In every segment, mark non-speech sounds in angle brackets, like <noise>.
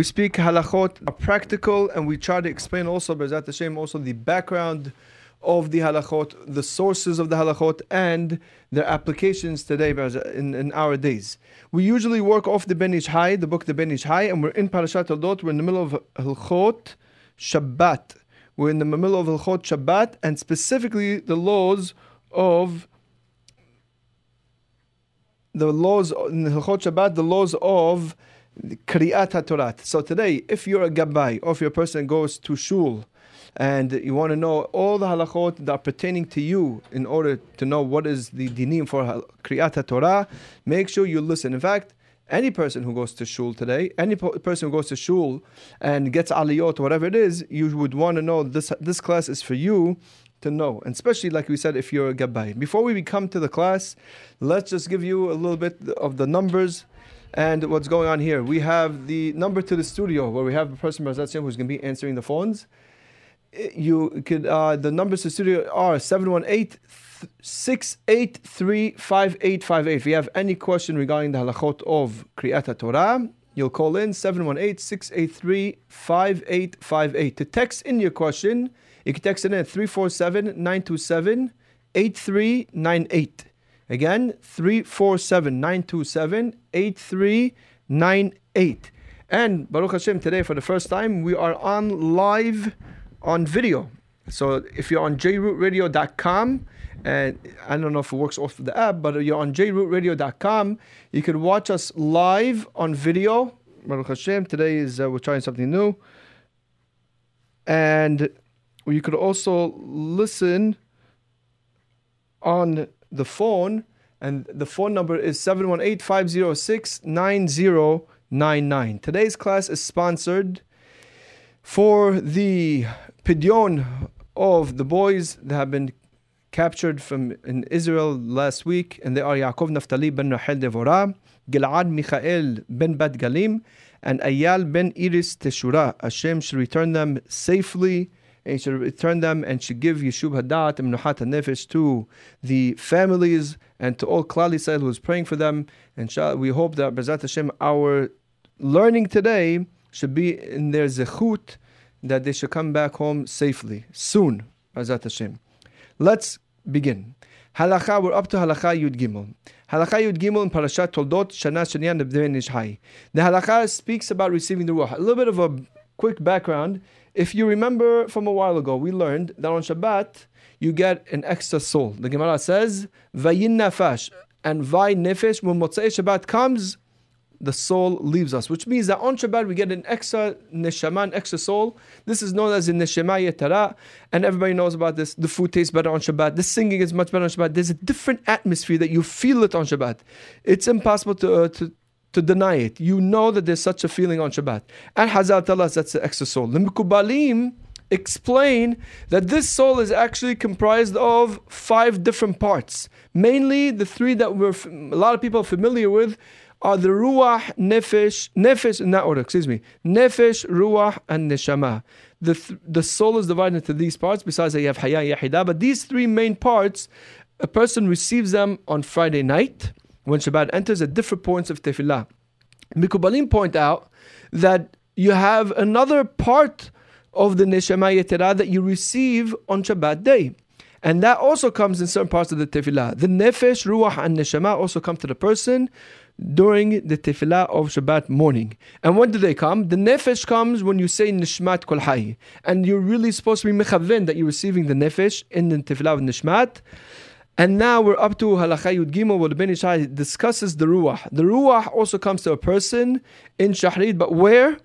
We speak halachot are practical and we try to explain also, Bezat Hashem, also the background of the halachot, the sources of the halachot, and their applications today in, in our days. We usually work off the Ben Ish Hai, the book the Ben Ish Hai, and we're in Parashat Toldot. We're in the middle of Hilchot Shabbat. We're in the middle of Hilchot Shabbat, and specifically the laws of the laws in Hilchot Shabbat, the laws of Kriyat HaTorah. So today, if you're a gabbai, or if your person goes to shul, and you want to know all the halachot that are pertaining to you in order to know what is the dinim for Kriyat Torah, make sure you listen. In fact, any person who goes to shul today, any person who goes to shul and gets aliyot, or whatever it is, you would want to know this this class is for you to know, and especially like we said, if you're a gabbai. Before we come to the class, let's just give you a little bit of the numbers and what's going on here. We have the number to the studio where we have a person who's going to be answering the phones. You could uh, the numbers to the studio are 718 683 5858 if you have any question regarding the halachot of Kriyat Torah you'll call in 718-683-5858 to text in your question you can text in 347-927-8398 again 347-927-8398 and Baruch Hashem today for the first time we are on live on video. So if you're on jrootradio.com, and I don't know if it works off the app, but you're on jrootradio.com, you can watch us live on video. Baruch Hashem, today is uh, we're trying something new. And you could also listen on the phone, and the phone number is 718 506 9099. Today's class is sponsored for the pidyon of the boys that have been captured from in Israel last week, and they are Yaakov Naftali ben Rahel Devora, Gilad Michael ben Bat Galim, and Ayal ben Iris Teshura. Hashem should return them safely. And should return them and should give Yeshub Hadat and Nuhat Nefesh to the families and to all Klal Yisrael who is praying for them. And we hope that Bezat Hashem, our learning today should be in their zechut that they should come back home safely, soon, Azat Hashem. Let's begin. Halacha, we're up to Halacha Yud Gimel. Halacha Yud Gimel in Parashat Toldot, Shana Shanyan Nebdeven Ishai. The Halacha speaks about receiving the Ruach. A little bit of a quick background. If you remember from a while ago, we learned that on Shabbat, you get an extra soul. The Gemara says, Vayin Nafash, and Vay Nefesh, when Motzei Shabbat comes, the soul leaves us, which means that on Shabbat we get an extra neshama, an extra soul. This is known as the neshama yetara, and everybody knows about this. The food tastes better on Shabbat. The singing is much better on Shabbat. There's a different atmosphere that you feel it on Shabbat. It's impossible to, uh, to to deny it. You know that there's such a feeling on Shabbat. And Hazal tells us that's the extra soul. The Mikubalim explain that this soul is actually comprised of five different parts. Mainly the three that we're a lot of people are familiar with, are the ruach, nefesh, nefesh that order, excuse me, nefesh, ruach, and neshama. The, th- the soul is divided into these parts, besides that you have haya, yahida, but these three main parts, a person receives them on Friday night, when Shabbat enters at different points of tefillah. Mikubalim point out that you have another part of the neshama yetera that you receive on Shabbat day. And that also comes in certain parts of the tefillah. The nefesh, ruach, and neshama also come to the person during the tefillah of Shabbat morning. And when do they come? The nefesh comes when you say nishmat kol. And you're really supposed to be mechaven that you're receiving the nefesh in the tefillah of nishmat. And now we're up to Halakha Yud Gimel, where the Ben Ish Hai discusses the Ruach. The Ruach also comes to a person in Shahrit, but where?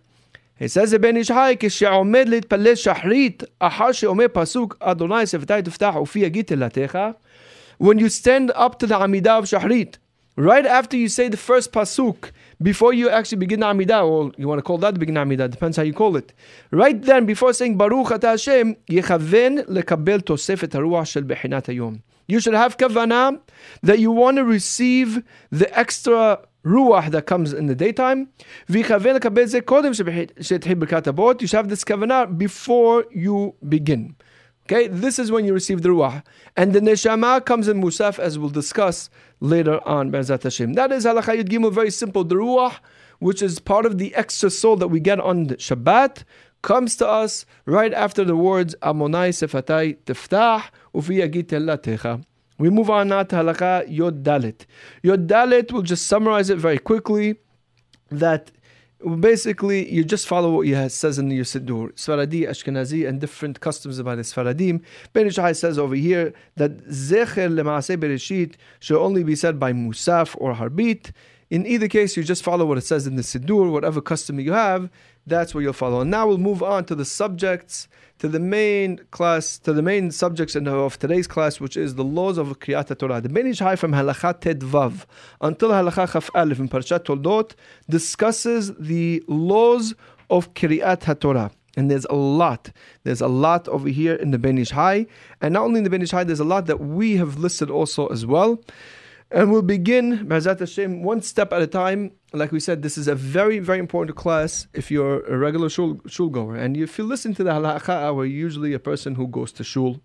He says the Ben Ish Hai, כשעומד להתפלל שחרית, אחר שאומר פסוק, אדוני שפתי תפתח ופי יגיד תלתך. When you stand up to the Amidah of Shahrit, right after you say the first pasuk, before you actually begin Amidah, or you want to call that begin Amidah, depends how you call it. Right then, before saying Baruch Ata Hashem, יכוון לקבל תוספת הרוח של בחינת היום. You should have kavanah that you want to receive the extra ruach that comes in the daytime. You should have this kavanah before you begin. Okay, this is when you receive the ruach. And the neshama comes in musaf, as we'll discuss later on, Be'ezat Hashem. That is halacha yud gimel, very simple. The ruach which is part of the extra soul that we get on Shabbat, comes to us right after the words Adonai Sefatai Tiftah Ufi Yagit We move on now to halakha Yod Dalet. Yod Dalet, we'll just summarize it very quickly that basically you just follow what it says in your Siddur. Sfaradi, Ashkenazi, and different customs about the Sfaradim. Ben says over here that Zecher Lema'aseh Bereshit should only be said by Musaf or Harbit. In either case, you just follow what it says in the Siddur, whatever custom you have, that's what you'll follow. And now we'll move on to the subjects, to the main class, to the main subjects of today's class, which is the laws of Kriyat Torah. The Ben Ish Hai from Halakha Tet Vav until Halakha Chaf Alif in Parshat Toldot discusses the laws of Kriyat Torah. And there's a lot. There's a lot over here in the Ben Ish Hai. And not only in the Ben Ish Hai, there's a lot that we have listed also as well. And we'll begin, B'ezrat Hashem, one step at a time. Like we said, this is a very, very important class if you're a regular shul, shul goer. And if you listen to the halakha hour, usually a person who goes to shul.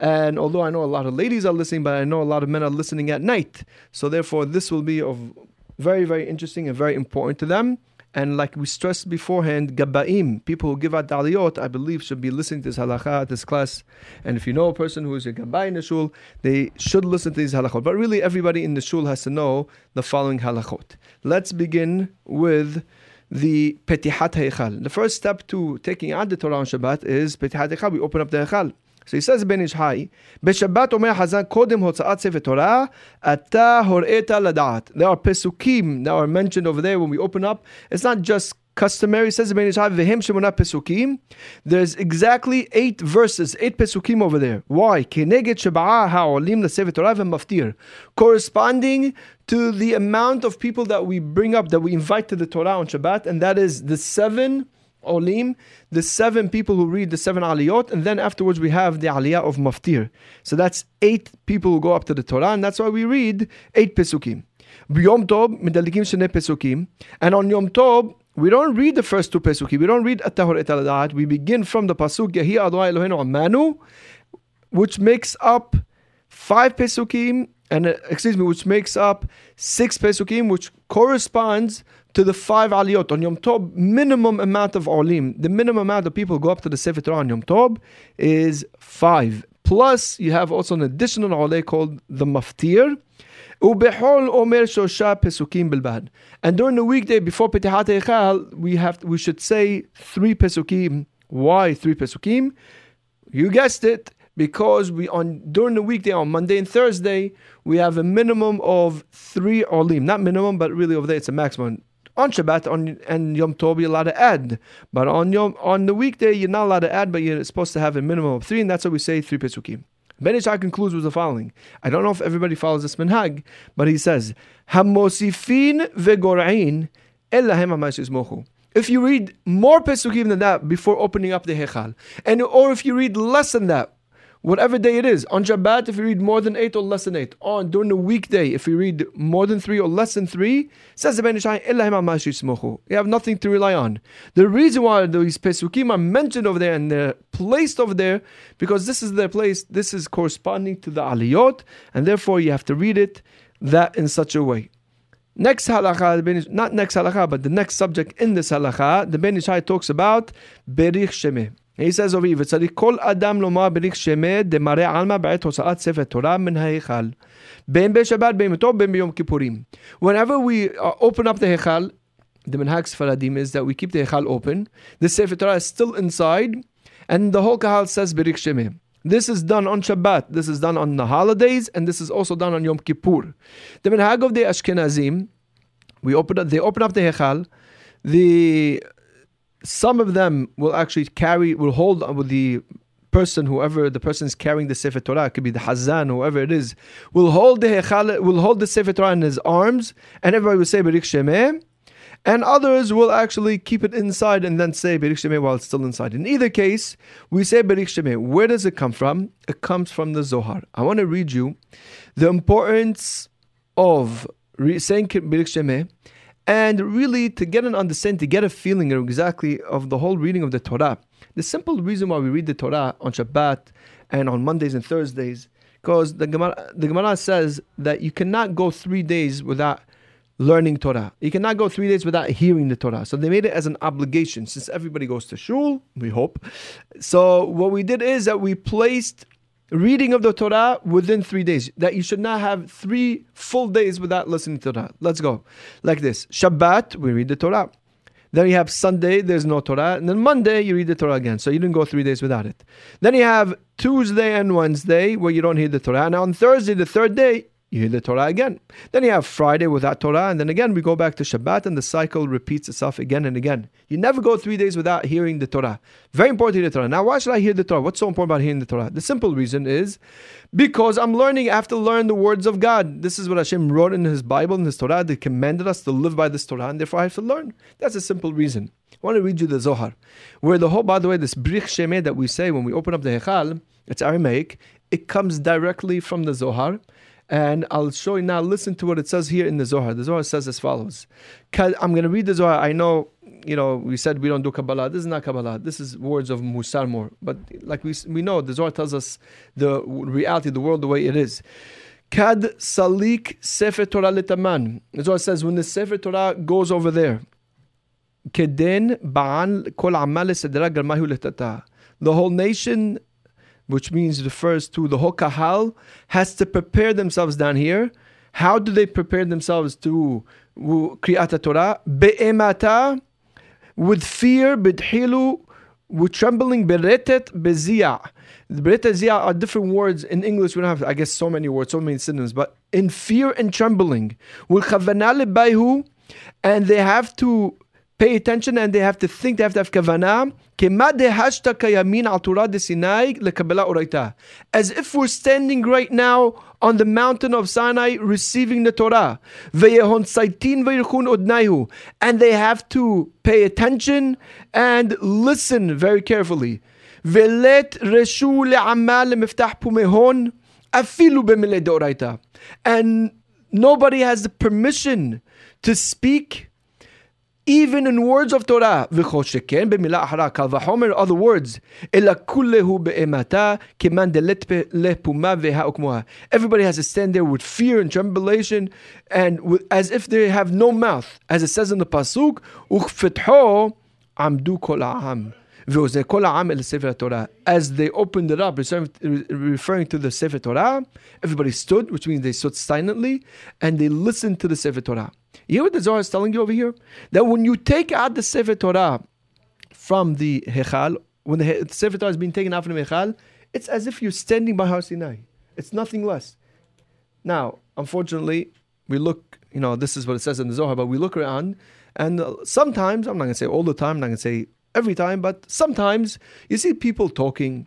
And although I know a lot of ladies are listening, but I know a lot of men are listening at night. So therefore, this will be of very, very interesting and very important to them. And like we stressed beforehand, Gabba'im, people who give out daliyot, I believe should be listening to this halakha, this class. And if you know a person who is a Gabbai in the shul, they should listen to these halachot. But really, everybody in the shul has to know the following halachot. Let's begin with the Petihat Heichal. The first step to taking out the Torah on Shabbat is Petihat Heichal. We open up the Heichal. So he says Ben Ish Hai, בשבת אומר חז"ל קודם הוצאת ספר תורה, אתה הוראת לדעת. There are pesukim that are mentioned over there when we open up. It's not just customary, says Ben Ish Hai, v'hem shemona pesukim. There's exactly eight verses, eight pesukim over there. Why? כנגד שבעה העולים לספר תורה ומפטיר. Corresponding to the amount of people that we bring up, that we invite to the Torah on Shabbat, and that is the seven olim, the seven people who read the seven aliyot, and then afterwards we have the aliyah of maftir. So that's eight people who go up to the Torah, and that's why we read eight pesukim. B'yom Tov medalikim shene pesukim, and on Yom Tov we don't read the first two pesukim. We don't read atahor et We begin from the pasuk Yehi Adonai Eloheinu Amanu, which makes up five pesukim and uh, excuse me, which makes up six pesukim, which corresponds to the five aliyot on Yom Tov, minimum amount of olim, the minimum amount of people go up to the Sefer Torah on Yom Tov is five. Plus, you have also an additional oleh called the maftir. And during the weekday before Petihat Echal, we have we should say three pesukim. Why three pesukim? You guessed it, because we on during the weekday on Monday and Thursday we have a minimum of three olim. Not minimum, but really over there it's a maximum on Shabbat on and Yom Tov you're allowed to add, but on Yom on the weekday you're not allowed to add, but you're supposed to have a minimum of three, and that's why we say three pesukim. Ben Ish Hai concludes with the following. I don't know if everybody follows this minhag, but he says, "Hamosifin vegorain elahem If you read more pesukim than that before opening up the hechal, and or if you read less than that whatever day it is. On Shabbat, if you read more than eight or less than eight. On during the weekday, if you read more than three or less than three, says the Ben You have nothing to rely on. The reason why these pesukim are mentioned over there and they're placed over there, because this is their place, this is corresponding to the aliyot, and therefore you have to read it that in such a way. Next halakha, not next halakha, but the next subject in this halakha, the Ben Ish Hai talks about berich shemeh. He says over here, וצריך כל אדם לומר בריך שמא דמראה עלמא בעת הוצאת ספר תורה מן ההיכל. בין בשבת, בין בטוב, בין ביום כיפורים. Whenever we uh, open up the היכל, the minhag Sfaradim is that we keep the היכל open, the Sefer Torah is still inside, and the whole kahal says בריך שמא. This is done on Shabbat, this is done on the holidays, and this is also done on Yom Kippur. The minhag of the Ashkenazim, we open up, they open up the Hechal, the some of them will actually carry, will hold with the person, whoever the person is carrying the Sefer Torah, could be the Hazan, whoever it is, will hold the Hechal, will hold the Sefer Torah in his arms, and everybody will say Berik Shemeh. And others will actually keep it inside and then say Berik Shemeh while it's still inside. In either case, we say Berik Shemeh. Where does it come from? It comes from the Zohar. I want to read you the importance of saying Berik Shemeh and really to get an understanding, to get a feeling exactly of the whole reading of the Torah. The simple reason why we read the Torah on Shabbat and on Mondays and Thursdays, because the Gemara, the Gemara says that you cannot go three days without learning Torah. You cannot go three days without hearing the Torah. So they made it as an obligation since everybody goes to shul, we hope. So what we did is that we placed reading of the Torah within three days. That you should not have three full days without listening to Torah. Let's go. Like this Shabbat, we read the Torah. Then you have Sunday, there's no Torah. And then Monday, you read the Torah again. So you didn't go three days without it. Then you have Tuesday and Wednesday, where you don't hear the Torah. And on Thursday, the third day, you hear the Torah again. Then you have Friday without Torah, and then again we go back to Shabbat, and the cycle repeats itself again and again. You never go three days without hearing the Torah. Very important to hear the Torah. Now, why should I hear the Torah? What's so important about hearing the Torah? The simple reason is because I'm learning, I have to learn the words of God. This is what Hashem wrote in His Bible, in His Torah. They commanded us to live by this Torah, and therefore I have to learn. That's a simple reason. I want to read you the Zohar, where the whole, by the way, this Brich Shemeh that we say when we open up the Hechal, it's Aramaic, it comes directly from the Zohar. And I'll show you now. Listen to what it says here in the Zohar. The Zohar says as follows. I'm going to read the Zohar. I know, you know, we said we don't do Kabbalah. This is not Kabbalah. This is words of Musar more. But like we, we know, the Zohar tells us the reality, the world the way it is. Kad salik sefer Torah letaman. The Zohar says when the sefer Torah goes over there, keden ba'an kol amal The whole nation which means refers to the Hokahal, has to prepare themselves down here. How do they prepare themselves to Kriyat Torah? Be'emata, with fear, bidhilu, with trembling, beretet, bezia. Beretet zia are different words in English. We don't have, I guess, so many words, so many synonyms, but in fear and trembling. And they have to pay attention and they have to think, they have to have kavanah. As if we're standing right now on the mountain of Sinai receiving the Torah. And they have to pay attention and listen very carefully. And nobody has the permission to speak even in words of Torah, other words, Everybody has to stand there with fear and tribulation and with, as if they have no mouth. As it says in the Pasuk, As they opened it up, referring to the Sefer Torah, everybody stood, which means they stood silently, and they listened to the Sefer Torah. You hear what the Zohar is telling you over here? That when you take out the Sefer Torah from the Hechal, when the Sefer Torah is being taken out from the Hechal, it's as if you're standing by Har Sinai. It's nothing less. Now, unfortunately, we look, you know, this is what it says in the Zohar, but we look around, and uh, sometimes, I'm not going to say all the time, I'm not going to say every time, but sometimes you see people talking,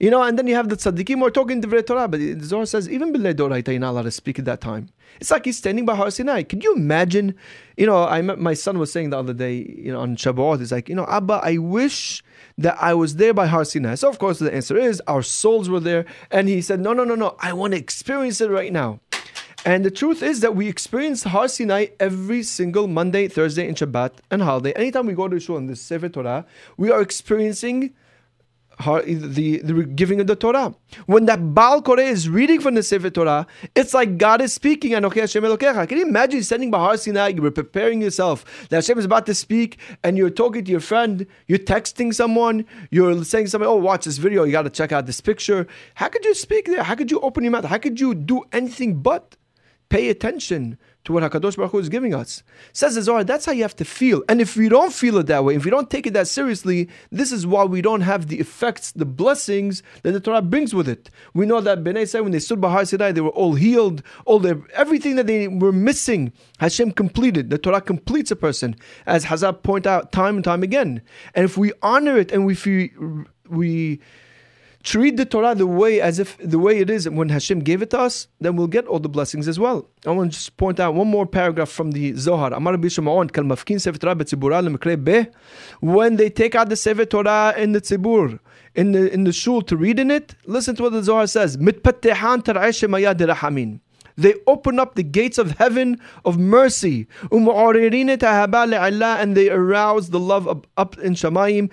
you know, and then you have the tzaddikim who are talking the Torah, but the Zohar says even b'lei doraita not allowed to speak at that time. It's like he's standing by Har Sinai. Can you imagine? You know, I my son was saying the other day, you know, on Shabbat, he's like, you know, Abba, I wish that I was there by Har Sinai. So of course the answer is our souls were there, and he said, no, no, no, no, I want to experience it right now. And the truth is that we experience Har Sinai every single Monday, Thursday, and Shabbat and holiday. Anytime we go to Shul in the Sefer Torah, we are experiencing the, the giving of the Torah. When that Baal Koreh is reading from the Sefer Torah, it's like God is speaking. Can you imagine standing by Har Sinai, you're preparing yourself, that Hashem is about to speak, and you're talking to your friend, you're texting someone, you're saying something, oh, watch this video, you got to check out this picture. How could you speak there? How could you open your mouth? How could you do anything but pay attention to what Hakadosh Baruch Hu is giving us. Says the Zohar, that's how you have to feel. And if we don't feel it that way, if we don't take it that seriously, this is why we don't have the effects, the blessings that the Torah brings with it. We know that Bnei said when they stood by Har Sinai, they were all healed, all their everything that they were missing, Hashem completed. The Torah completes a person, as Hazal point out time and time again. And if we honor it and if we we treat the Torah the way as if the way it is when Hashem gave it to us, then we'll get all the blessings as well. I want to just point out one more paragraph from the Zohar. When they take out the Sefer Torah in the Tzibur, in the in the shul to read in it, listen to what the Zohar says. They open up the gates of heaven of mercy. Um, and they arouse the love up, up in Shamayim.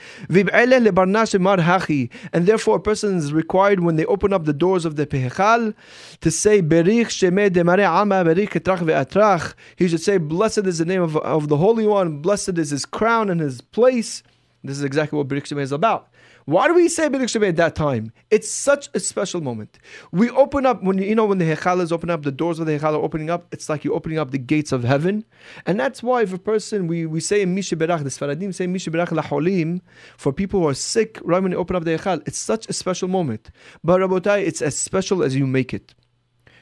And therefore, a person is required when they open up the doors of the Pehechal to say, He should say, Blessed is the name of, of the Holy One, blessed is his crown and his place. This is exactly what Berich Shemeh is about. Why do we say Berich Shemeh at that time? It's such a special moment. We open up when you know when the Hechal is open up, the doors of the Hechal are opening up. It's like you're opening up the gates of heaven, and that's why if a person we, we say in Mishiberach, the Sfaradim say Mishiberach laholim for people who are sick. Right when they open up the Hechal, it's such a special moment. But Rabotai, it's as special as you make it.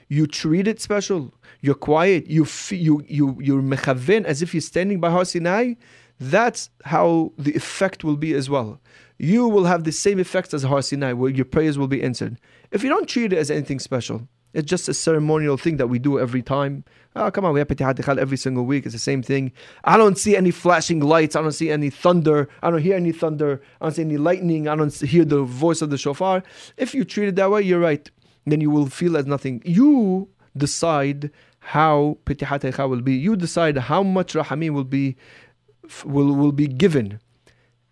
You treat it special. You're quiet. You you you you're mechaven as if you're standing by Har Sinai. That's how the effect will be as well you will have the same effects as Har Sinai, where your prayers will be answered. If you don't treat it as anything special, it's just a ceremonial thing that we do every time. Oh, come on, we have Petihat every single week. It's the same thing. I don't see any flashing lights. I don't see any thunder. I don't hear any thunder. I don't see any lightning. I don't hear the voice of the shofar. If you treat it that way, you're right. Then you will feel as nothing. You decide how Petihat will be. You decide how much Rahamim will be will, will be given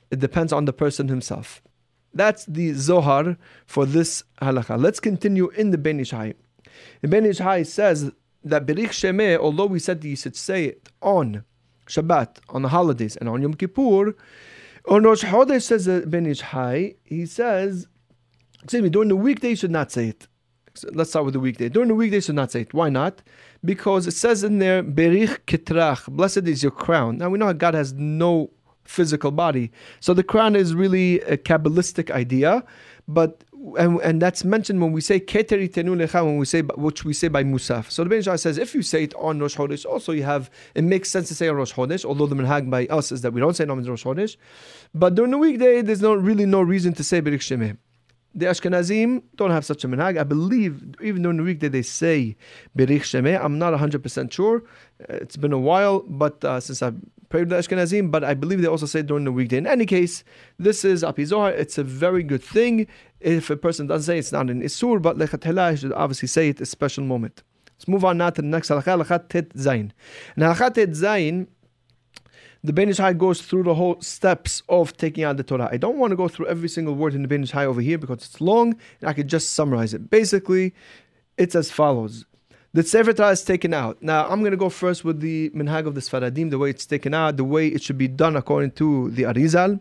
it depends on the person himself. That's the Zohar for this halakha. Let's continue in the Ben Ish Hai. The Ben Ish Hai says that Berich Shemeh, although we said that you should say it on Shabbat, on the holidays, and on Yom Kippur, on Rosh Chodesh says Ben Ish Hai, he says, excuse me, during the weekday you should not say it. Let's start with the weekday. During the weekday you should not say it. Why not? Because it says in there, Berich Kitrach, blessed is your crown. Now we know God has no physical body. So the crown is really a Kabbalistic idea, but and, and that's mentioned when we say keteri tenu lecha, when we say which we say by Musaf. So the Ben says if you say it on Rosh Chodesh, also you have it makes sense to say on Rosh Chodesh, although the minhag by us is that we don't say it on Rosh Chodesh. But during the weekday, there's no really no reason to say Berich Shemeh. The Ashkenazim don't have such a minhag. I believe even during the weekday they say Berich Shemeh. I'm not 100% sure. It's been a while, but uh, since I've prayed the Ashkenazim, but I believe they also say during the weekday. In any case, this is Apizohar. It's a very good thing. If a person doesn't say it's not an Isur, but Lechatela, should obviously say it a special moment. Let's move on now to the next halakha, halakha tet zayin. Now, halakha tet zayin the Ben Ish Hai goes through the whole steps of taking out the Torah. I don't want to go through every single word in the Ben Ish Hai over here because it's long and I could just summarize it. Basically, it's as follows. The Sefer Torah is taken out. Now, I'm going to go first with the Minhag of the Sfaradim, the way it's taken out, the way it should be done according to the Arizal,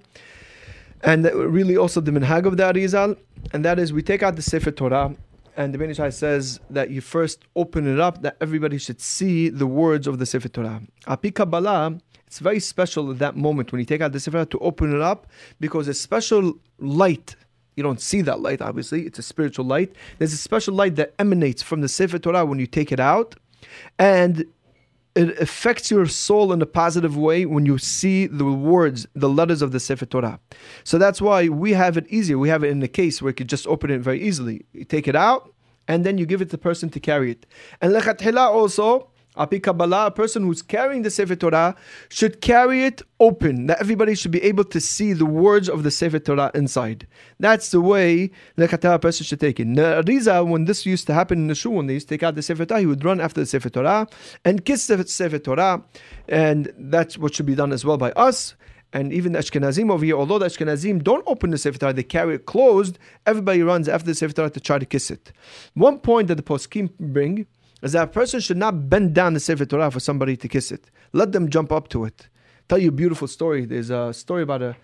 and really also the Minhag of the Arizal. And that is, we take out the Sefer Torah, and the Ben Ish Hai says that you first open it up, that everybody should see the words of the Sefer Torah. Api Kabbalah, it's very special at that moment when you take out the Sefer to open it up because a special light. You don't see that light, obviously. It's a spiritual light. There's a special light that emanates from the Sefer Torah when you take it out. And it affects your soul in a positive way when you see the words, the letters of the Sefer Torah. So that's why we have it easier. We have it in the case where you could just open it very easily. You take it out, and then you give it to the person to carry it. And lechatchila also, Api Kabbalah, a person who's carrying the Sefer Torah should carry it open, that everybody should be able to see the words of the Sefer Torah inside. That's the way the a person should take it. The Riza, when this used to happen in the shul, when they used to take out the Sefer Torah, he would run after the Sefer Torah and kiss the Sefer Torah, and that's what should be done as well by us. And even the Ashkenazim over here, although the Ashkenazim don't open the Sefer Torah, they carry it closed, everybody runs after the Sefer Torah to try to kiss it. One point that the poskim bring is that a person should not bend down the Sefer Torah for somebody to kiss it. Let them jump up to it. Tell you a beautiful story. There's a story about a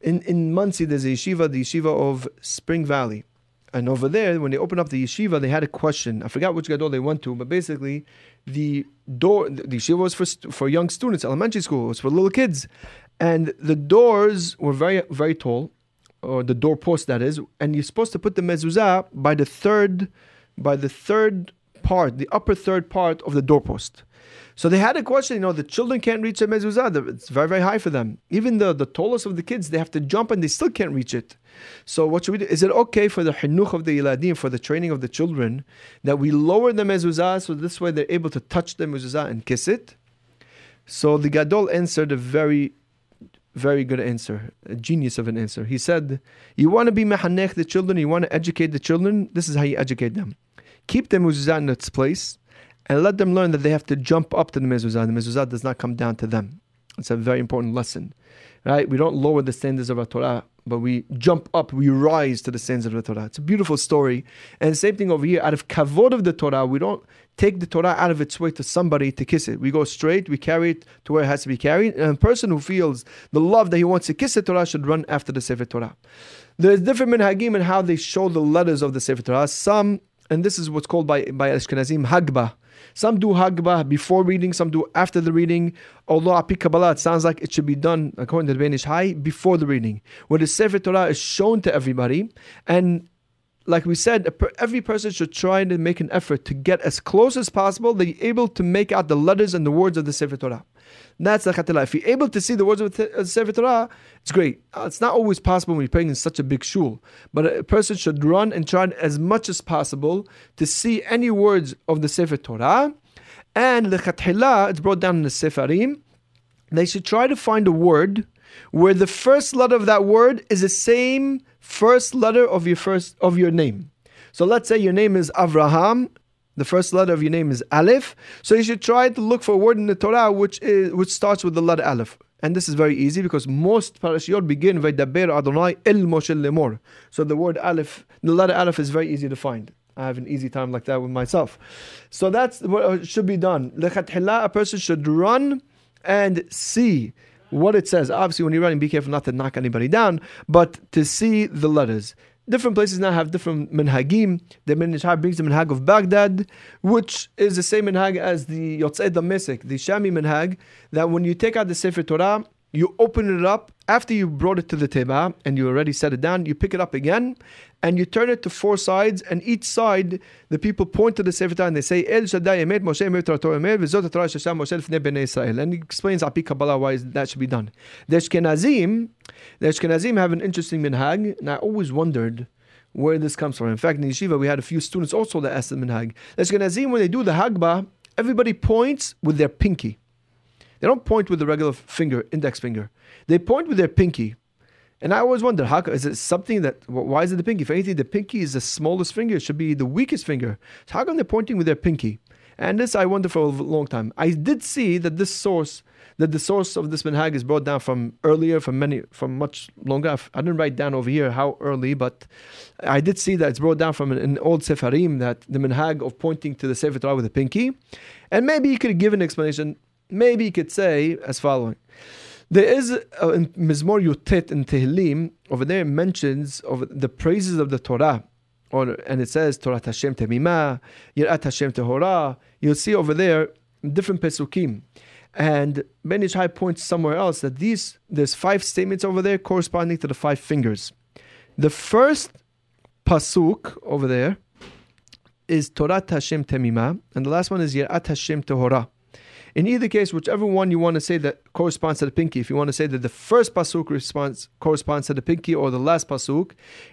in in Monsey. There's a yeshiva, the yeshiva of Spring Valley, and over there, when they opened up the yeshiva, they had a question. I forgot which gadol they went to, but basically, the door the yeshiva was for for young students, elementary school. It was for little kids, and the doors were very very tall, or the door doorpost that is, and you're supposed to put the mezuzah by the third by the third part, the upper third part of the doorpost. So they had a question, you know, the children can't reach the mezuzah. It's very, very high for them. Even the, the tallest of the kids, they have to jump and they still can't reach it. So what should we do? Is it okay for the hinuch of the iladim, for the training of the children, that we lower the mezuzah so this way they're able to touch the mezuzah and kiss it? So the Gadol answered a very, very good answer, a genius of an answer. He said, you want to be mehanech the children, you want to educate the children, this is how you educate them keep the mezuzah in its place, and let them learn that they have to jump up to the mezuzah. The mezuzah does not come down to them. It's a very important lesson, right? We don't lower the standards of our Torah, but we jump up, we rise to the standards of the Torah. It's a beautiful story. And same thing over here, out of kavod of the Torah, we don't take the Torah out of its way to somebody to kiss it. We go straight, we carry it to where it has to be carried. And a person who feels the love that he wants to kiss the Torah should run after the Sefer Torah. There's different minhagim in how they show the letters of the Sefer Torah. Some, and this is what's called by, by Ashkenazim, Hagbah. Some do Hagbah before reading, some do after the reading. Although Api Kabbalah, it sounds like it should be done, according to the Ben Ish Hai, before the reading. Where the Sefer Torah is shown to everybody. And like we said, every person should try to make an effort to get as close as possible, that you're able to make out the letters and the words of the Sefer Torah. That's the Chatila. If you're able to see the words of the Sefer Torah, it's great. Uh, it's not always possible when you're praying in such a big shul, but a person should run and try as much as possible to see any words of the Sefer Torah. And the Chatila, it's brought down in the Sefarim, they should try to find a word where the first letter of that word is the same first letter of your first of your name. So let's say your name is Avraham, the first letter of your name is Aleph. So you should try to look for a word in the Torah which is which starts with the letter Aleph. And this is very easy because most parashiyot begin Vaydaber Adonai El Moshe Lemor. So the word Aleph, the letter Aleph is very easy to find. I have an easy time like that with myself. So that's what should be done. Lechatchila, a person should run and see what it says. Obviously, when you're running, be careful not to knock anybody down, but to see the letters. Different places now have different minhagim. The Minhaj brings the minhag of Baghdad, which is the same minhag as the Yotzei Damascus, the Shami minhag, that when you take out the Sefer Torah, you open it up after you brought it to the teba and you already set it down, you pick it up again and you turn it to four sides, and each side the people point to the Sefer and they say El Shaddai Emet Moshe Emet Torah Emet V'zot Torah Shasham Moshe Lefnei Bnei Israel, and he explains Api Kabbalah why that should be done. The Ashkenazim, the Ashkenazim have an interesting minhag, and I always wondered where this comes from. In fact, in yeshiva we had a few students also that asked the minhag. The Ashkenazim when they do the Hagbah, everybody points with their pinky. They don't point with the regular finger, index finger. They point with their pinky. And I always wonder, how is it something that? Why is it the pinky? If anything, the pinky is the smallest finger; it should be the weakest finger. So how come they're pointing with their pinky? And this I wonder for a long time. I did see that this source, that the source of this minhag is brought down from earlier, from many, from much longer. I didn't write down over here how early, but I did see that it's brought down from an, an old sefarim that the minhag of pointing to the sefer Torah with a pinky. And maybe you could give an explanation. Maybe you could say as following. There is uh, in Mizmor Yud Tet in Tehillim over there mentions of the praises of the Torah, or and it says Torah Hashem Temima, Yirat Hashem Tehorah. You'll see over there different pesukim, and Ben Ish Hai points somewhere else that these there's five statements over there corresponding to the five fingers. The first pasuk over there is Torah Hashem Temima, and the last one is Yirat Hashem Tehorah. In either case, whichever one you want to say that corresponds to the pinky, if you want to say that the first pasuk responds, corresponds to the pinky or the last pasuk,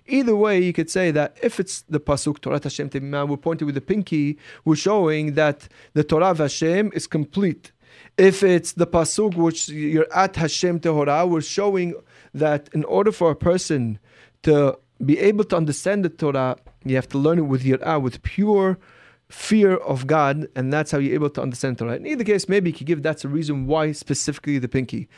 either way, you could say that if it's the pasuk Torah Hashem Temimah, we're pointing with the pinky, we're showing that the Torah of Hashem is complete. If it's the pasuk which Yirat Hashem Tehorah, we're showing that in order for a person to be able to understand the Torah, you have to learn it with your with pure fear of God, and that's how you're able to understand Torah. In either case, maybe you could give that's a reason why specifically the pinky.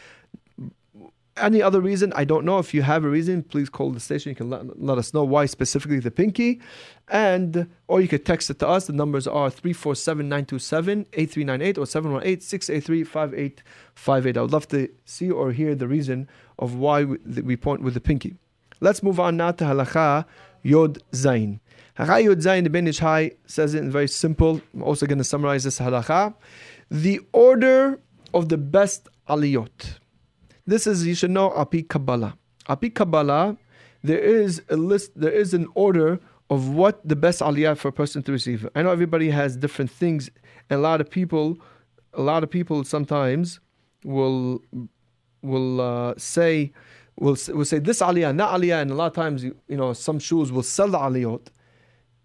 Any other reason, I don't know. If you have a reason, please call the station. You can let, let us know why specifically the pinky. And, or you could text it to us. The numbers are 347 927 8398 or 718 683 5858. I would love to see or hear the reason of why we, we point with the pinky. Let's move on now to halacha Yod Zain. Hachayud Zayin, Ben Ish Hai says it in very simple. I'm also going to summarize this halacha. The order of the best aliyot. This is, you should know, Api Kabbalah. Api Kabbalah, there is a list, there is an order of what the best aliyah for a person to receive. I know everybody has different things, and a lot of people, a lot of people sometimes will will uh, say will will say this aliyah, not aliyah, and a lot of times you, you know some shuls will sell the aliyot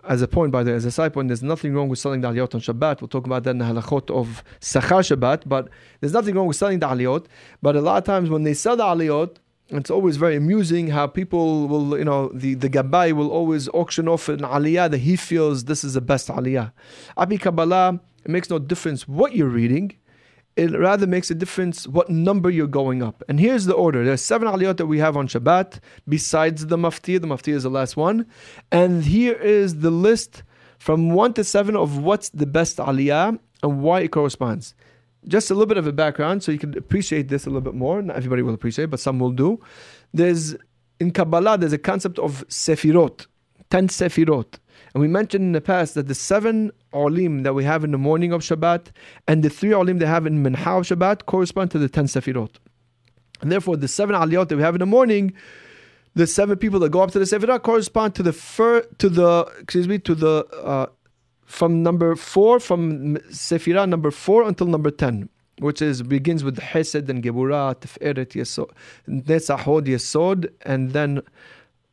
as a point, by the way, as a side point, there's nothing wrong with selling the aliyot on Shabbat. We'll talk about that in the halachot of Sachar Shabbat, but there's nothing wrong with selling the aliyot. But a lot of times when they sell the aliyot, it's always very amusing how people will, you know, the, the Gabbai will always auction off an aliyah that he feels this is the best aliyah. Api Kabbalah, it makes no difference what you're reading. It rather makes a difference what number you're going up. And here's the order. There's seven aliyot that we have on Shabbat, besides the maftir. The maftir is the last one. And here is the list from one to seven of what's the best aliyah and why it corresponds. Just a little bit of a background so you can appreciate this a little bit more. Not everybody will appreciate, but some will do. There's in Kabbalah, there's a concept of sefirot, 10 sefirot. And we mentioned in the past that the seven olim that we have in the morning of Shabbat and the three olim they have in Minha of Shabbat correspond to the 10 sefirot. And therefore, the seven aliyot that we have in the morning, the seven people that go up to the sefirot correspond to the fir, to the excuse me to the uh, from number four from sefirah number four until number ten which is begins with Hesed and Gebura, Tiferet, Yesod, Netzah Hod, Yesod, and then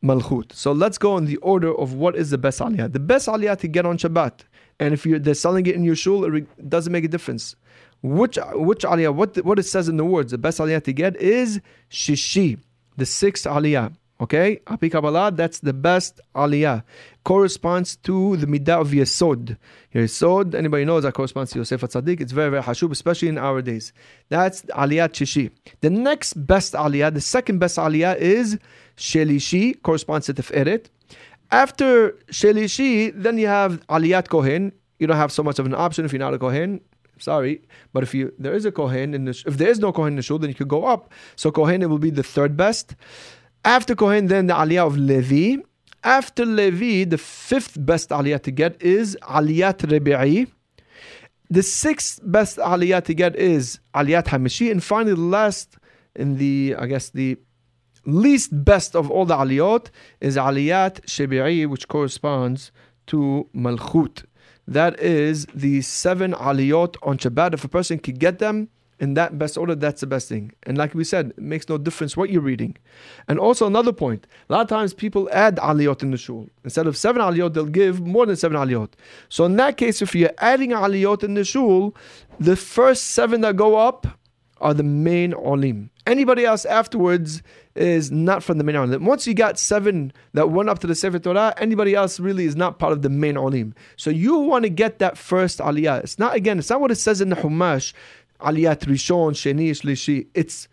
Malchut. So let's go in the order of what is the best aliyah. The best aliyah to get on Shabbat, and if you're they're selling it in your shul, it doesn't make a difference. Which which aliyah, what what it says in the words, the best aliyah to get is Shishi, the sixth aliyah. Okay, Api Kabbalah, that's the best aliyah. Corresponds to the midah of Yesod. Yesod, anybody knows that corresponds to Yosef Tzaddik. It's very, very hashub, especially in our days. That's aliyah Shishi. The next best aliyah, the second best aliyah is Shelishi, corresponds to Tiferet. After Shelishi, then you have aliyat Kohen. You don't have so much of an option if you're not a Kohen sorry, but if you there is a kohen in the if there is no kohen in the shul, then you could go up. So kohen it will be the third best. After Kohen, then the aliyah of Levi. After Levi, the fifth best aliyah to get is aliyat Rebi'i. The sixth best aliyah to get is aliyat Hamishi. And finally, the last, in the, I guess, the least best of all the aliyot is aliyat Shebi'i, which corresponds to Malchut. That is the seven aliyot on Shabbat. If a person could get them, in that best order, that's the best thing. And like we said, it makes no difference what you're reading. And also another point, a lot of times people add aliyot in the shul. Instead of seven aliyot, they'll give more than seven aliyot. So in that case, if you're adding aliyot in the shul, the first seven that go up are the main olim. Anybody else afterwards is not from the main olim. Once you got seven that went up to the Sefer Torah, anybody else really is not part of the main olim. So you want to get that first aliyah. It's not again. It's not what it says in the Humash aliyat rishon, sheni, shlishi. It's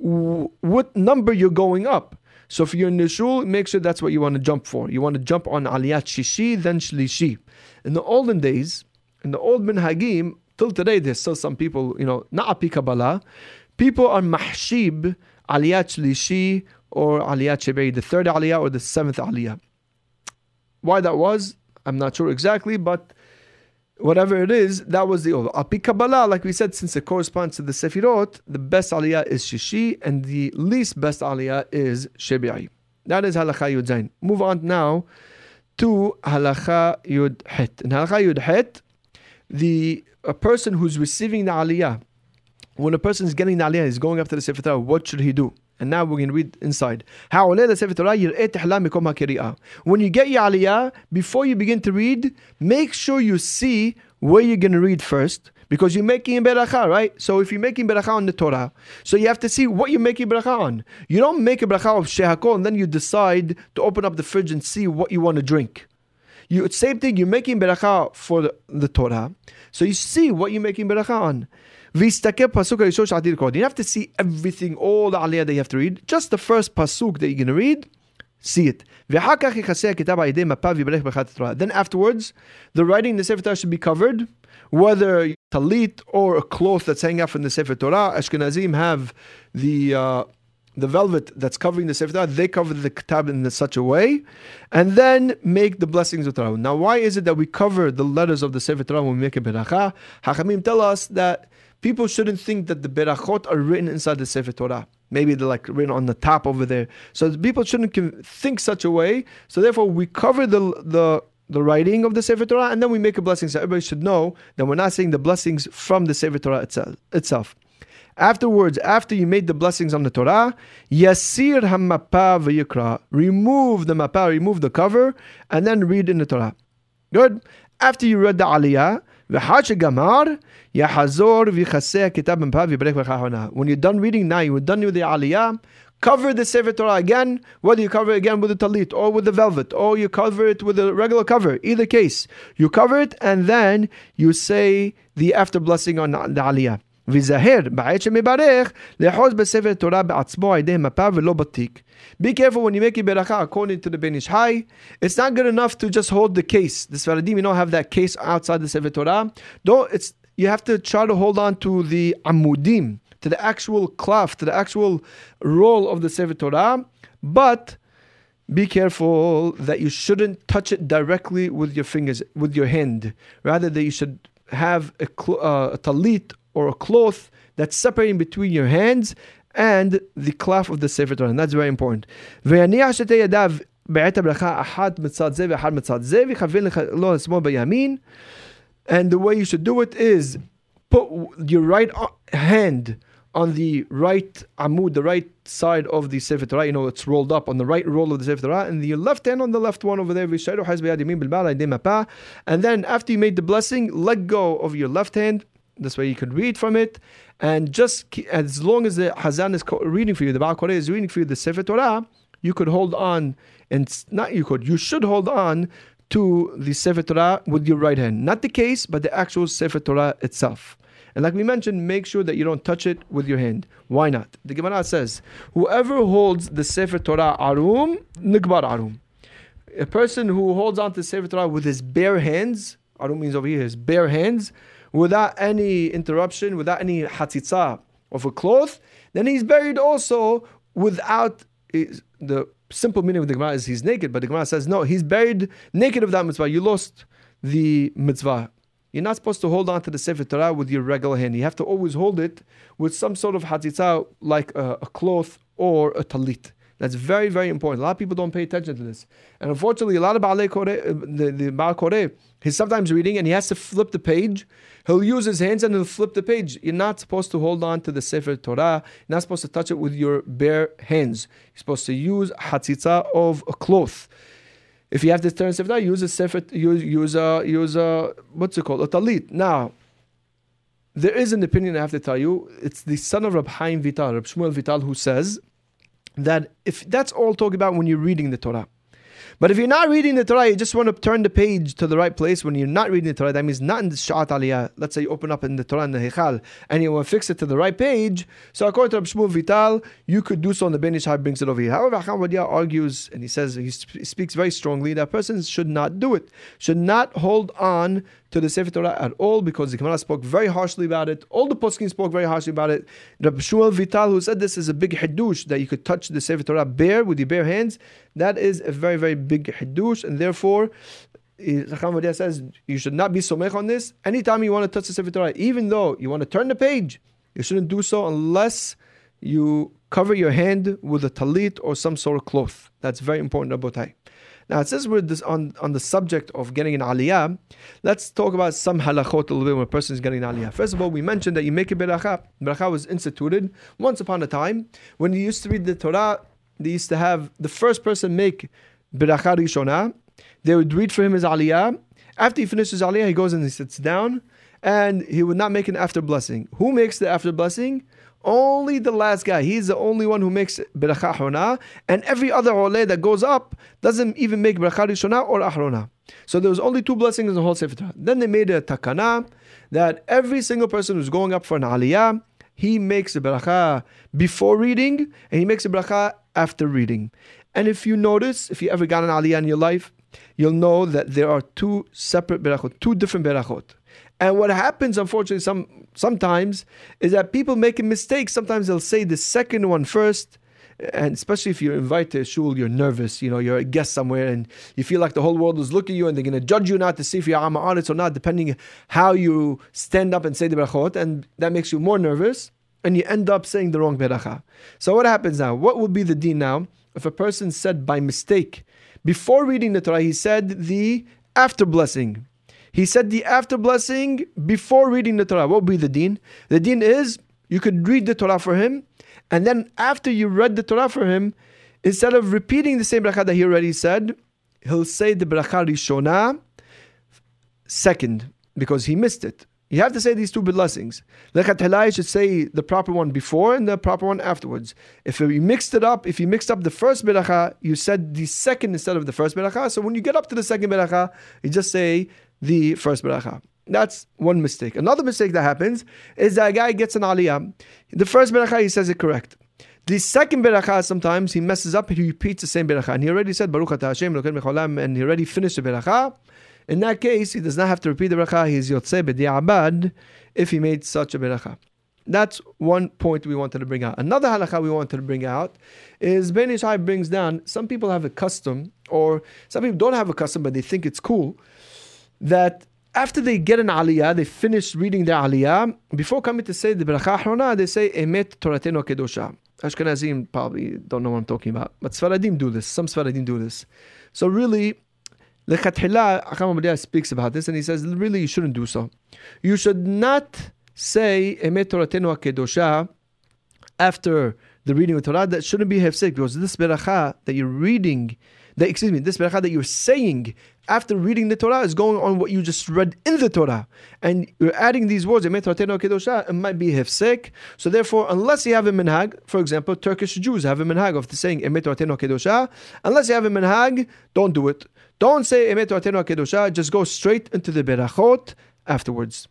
w- what number you're going up. So if you're in the shul, make sure that's what you want to jump for. You want to jump on aliyat shishi, then shlishi. In the olden days, in the old minhagim, till today, there's still some people, you know, not api Kabbalah, people are mahshib aliyat shlishi or aliyat shebei, the third aliyah or the seventh aliyah. Why that was, I'm not sure exactly, but whatever it is, that was the order. Api Kabbalah, like we said, since it corresponds to the Sefirot, the best aliyah is Shishi, and the least best aliyah is Shebi'i. That is Halacha Yud Zain. Move on now to Halacha Yud Het. In Halacha Yud Het, the a person who's receiving the aliyah, when a person is getting the aliyah, is going after the Sefer Torah, what should he do? And now we're going to read inside. When you get your aliyah, before you begin to read, make sure you see where you're going to read first. Because you're making beracha, right? So if you're making beracha on the Torah, so you have to see what you're making beracha on. You don't make a beracha of shehakol and then you decide to open up the fridge and see what you want to drink. You same thing. You're making beracha for the, the Torah, so you see what you're making beracha on. You have to see everything, all the aliyah that you have to read. Just the first pasuk that you're going to read, see it. Then afterwards, the writing in the Sefer Torah should be covered, whether talit or a cloth that's hanging out from the Sefer Torah. Ashkenazim have the uh, the velvet that's covering the Sefer Torah, they cover the kitab in such a way, and then make the blessings of Torah. Now, why is it that we cover the letters of the Sefer Torah when we make a beracha? Hachamim tell us that people shouldn't think that the berachot are written inside the Sefer Torah. Maybe they're like written on the top over there. So people shouldn't think such a way. So therefore, we cover the the the writing of the Sefer Torah, and then we make a blessing. So everybody should know that we're not saying the blessings from the Sefer Torah itself. Afterwards, after you made the blessings on the Torah, yasir hamapa v'yikra, remove the mapa, remove the cover, and then read in the Torah. Good. After you read the Aliyah, when you're done reading now, you're done with the Aliyah, cover the Sefer Torah again, whether you cover it again? With the talit or with the velvet, or you cover it with a regular cover, either case, you cover it and then you say the after blessing on the aliyah. בעת שמברך לאחוז בספר תורה בעצמו על ידי מפה ולא בתיק. Be careful when you make a beracha according to the Ben Ish Hai. It's not good enough to just hold the case. The Sfaradim, you don't have that case outside the Sefer Torah. Don't, it's, you have to try to hold on to the amudim, to the actual cloth, to the actual roll of the Sefer Torah. But be careful that you shouldn't touch it directly with your fingers, with your hand. Rather, that you should have a, uh, a talit or a cloth that's separating between your hands and the cloth of the Sefer Torah. And that's very important. And the way you should do it is put your right hand on the right amud, the right side of the Sefer Torah. You know, it's rolled up on the right roll of the Sefer Torah, and the left hand on the left one over there. And then after you made the blessing, let go of your left hand this way you could read from it, and just as long as the Hazan is reading for you, the Baal Koreh is reading for you the Sefer Torah, you could hold on, and not you could, you should hold on to the Sefer Torah with your right hand. Not the case, but the actual Sefer Torah itself. And like we mentioned, make sure that you don't touch it with your hand. Why not? The Gemara says, whoever holds the Sefer Torah arum, nikbar arum. A person who holds on to the Sefer Torah with his bare hands, arum means over here, his bare hands, without any interruption, without any hatzitza of a cloth, then he's buried also without eh, the simple meaning of the Gemara is he's naked, but the Gemara says no, he's buried naked of that mitzvah. You lost the mitzvah. You're not supposed to hold on to the Sefer Torah with your regular hand. You have to always hold it with some sort of hatzitza, like a, a cloth or a talit. That's very, very important. A lot of people don't pay attention to this. And unfortunately, a lot of Baalei Koreh, the, the Baal Koreh, he's sometimes reading and he has to flip the page. He'll use his hands and he'll flip the page. You're not supposed to hold on to the Sefer Torah. You're not supposed to touch it with your bare hands. You're supposed to use hatzitza of a cloth. If you have to turn Sefer Torah, use a Sefer, use, use a, use a, what's it called? A talit. Now, there is an opinion I have to tell you. It's the son of Rab Chaim Vital, Rab Shmuel Vital, who says that if that's all talk about when you're reading the Torah. But if you're not reading the Torah, you just want to turn the page to the right place when you're not reading the Torah, that means not in the Sha'at Aliyah. Let's say you open up in the Torah in the Hechal and you want to fix it to the right page. So according to Rabbi Shmuel Vital, you could do so and the Ben Ish Hai brings it over here. However, Hacham argues and he says, he speaks very strongly that persons should not do it, should not hold on to the Sefer Torah at all because the Gemara spoke very harshly about it. All the poskim spoke very harshly about it. Rabbi Shmuel Vital, who said this is a big hidush that you could touch the Sefer Torah bare with your bare hands, that is a very very big hidush, and therefore. Eh, Zacham says you should not be somech on this. Anytime you want to touch the Sefer Torah, even though you want to turn the page, you shouldn't do so unless you cover your hand with a talit or some sort of cloth. That's very important, Rabotai. Now, since we're this on, on the subject of getting an aliyah, let's talk about some halachot a little bit when a person is getting an aliyah. First of all, we mentioned that you make a beracha. Beracha was instituted once upon a time. When you used to read the Torah, they used to have the first person make beracha rishona. They would read for him his aliyah. After he finishes aliyah, he goes and he sits down and he would not make an after blessing. Who makes the after blessing? Only the last guy. He's the only one who makes beracha hona, and every other ole that goes up doesn't even make beracha rishona or ahrona. So there was only two blessings in the whole sefer. Then they made a takana that every single person who's going up for an aliyah, he makes a beracha before reading, and he makes a beracha after reading. And if you notice, if you ever got an aliyah in your life, you'll know that there are two separate berachot, two different berachot. And what happens, unfortunately, some sometimes is that people make a mistake. Sometimes they'll say the second one first, and especially if you're invited to shul, you're nervous. You know, you're a guest somewhere, and you feel like the whole world is looking at you, and they're going to judge you not to see if you're honest or not, depending how you stand up and say the berachot, and that makes you more nervous, and you end up saying the wrong beracha. So what happens now? What would be the deen now if a person said by mistake before reading the Torah, he said the after blessing. He said the after blessing before reading the Torah. What would be the deen? The deen is you could read the Torah for him, and then after you read the Torah for him, instead of repeating the same bracha that he already said, he'll say the bracha rishona second because he missed it. You have to say these two blessings. Lechatchila, you should say the proper one before and the proper one afterwards. If you mixed it up, if you mixed up the first beracha, you said the second instead of the first beracha. So when you get up to the second beracha, you just say the first beracha. That's one mistake. Another mistake that happens is that a guy gets an aliyah. The first beracha, he says it correct. The second beracha, sometimes he messes up, he repeats the same beracha. And he already said, Baruch Ata Hashem, and he already finished the beracha. In that case, he does not have to repeat the beracha. He's yotze b'di'abad if he made such a beracha. That's one point we wanted to bring out. Another halakha we wanted to bring out is Ben Ish Hai brings down, some people have a custom, or some people don't have a custom, but they think it's cool, that after they get an aliyah, they finish reading their aliyah, before coming to say the beracha achrona, they say emet toratenu kedosha. Ashkenazim probably don't know what I'm talking about, but Sfaradim do this. Some Sfaradim do this. So really, Lechatchila, Hacham speaks about this, and he says, really, you shouldn't do so. You should not say Emet Toratenu Kedosha after the reading of Torah. That shouldn't be hefsek because this beracha that you're reading, that excuse me, this beracha that you're saying after reading the Torah is going on what you just read in the Torah, and you're adding these words. It might be hefsek. So therefore, unless you have a minhag, for example, Turkish Jews have a minhag of the saying. Unless you have a minhag, don't do it. Don't say just go straight into the Berachot afterwards.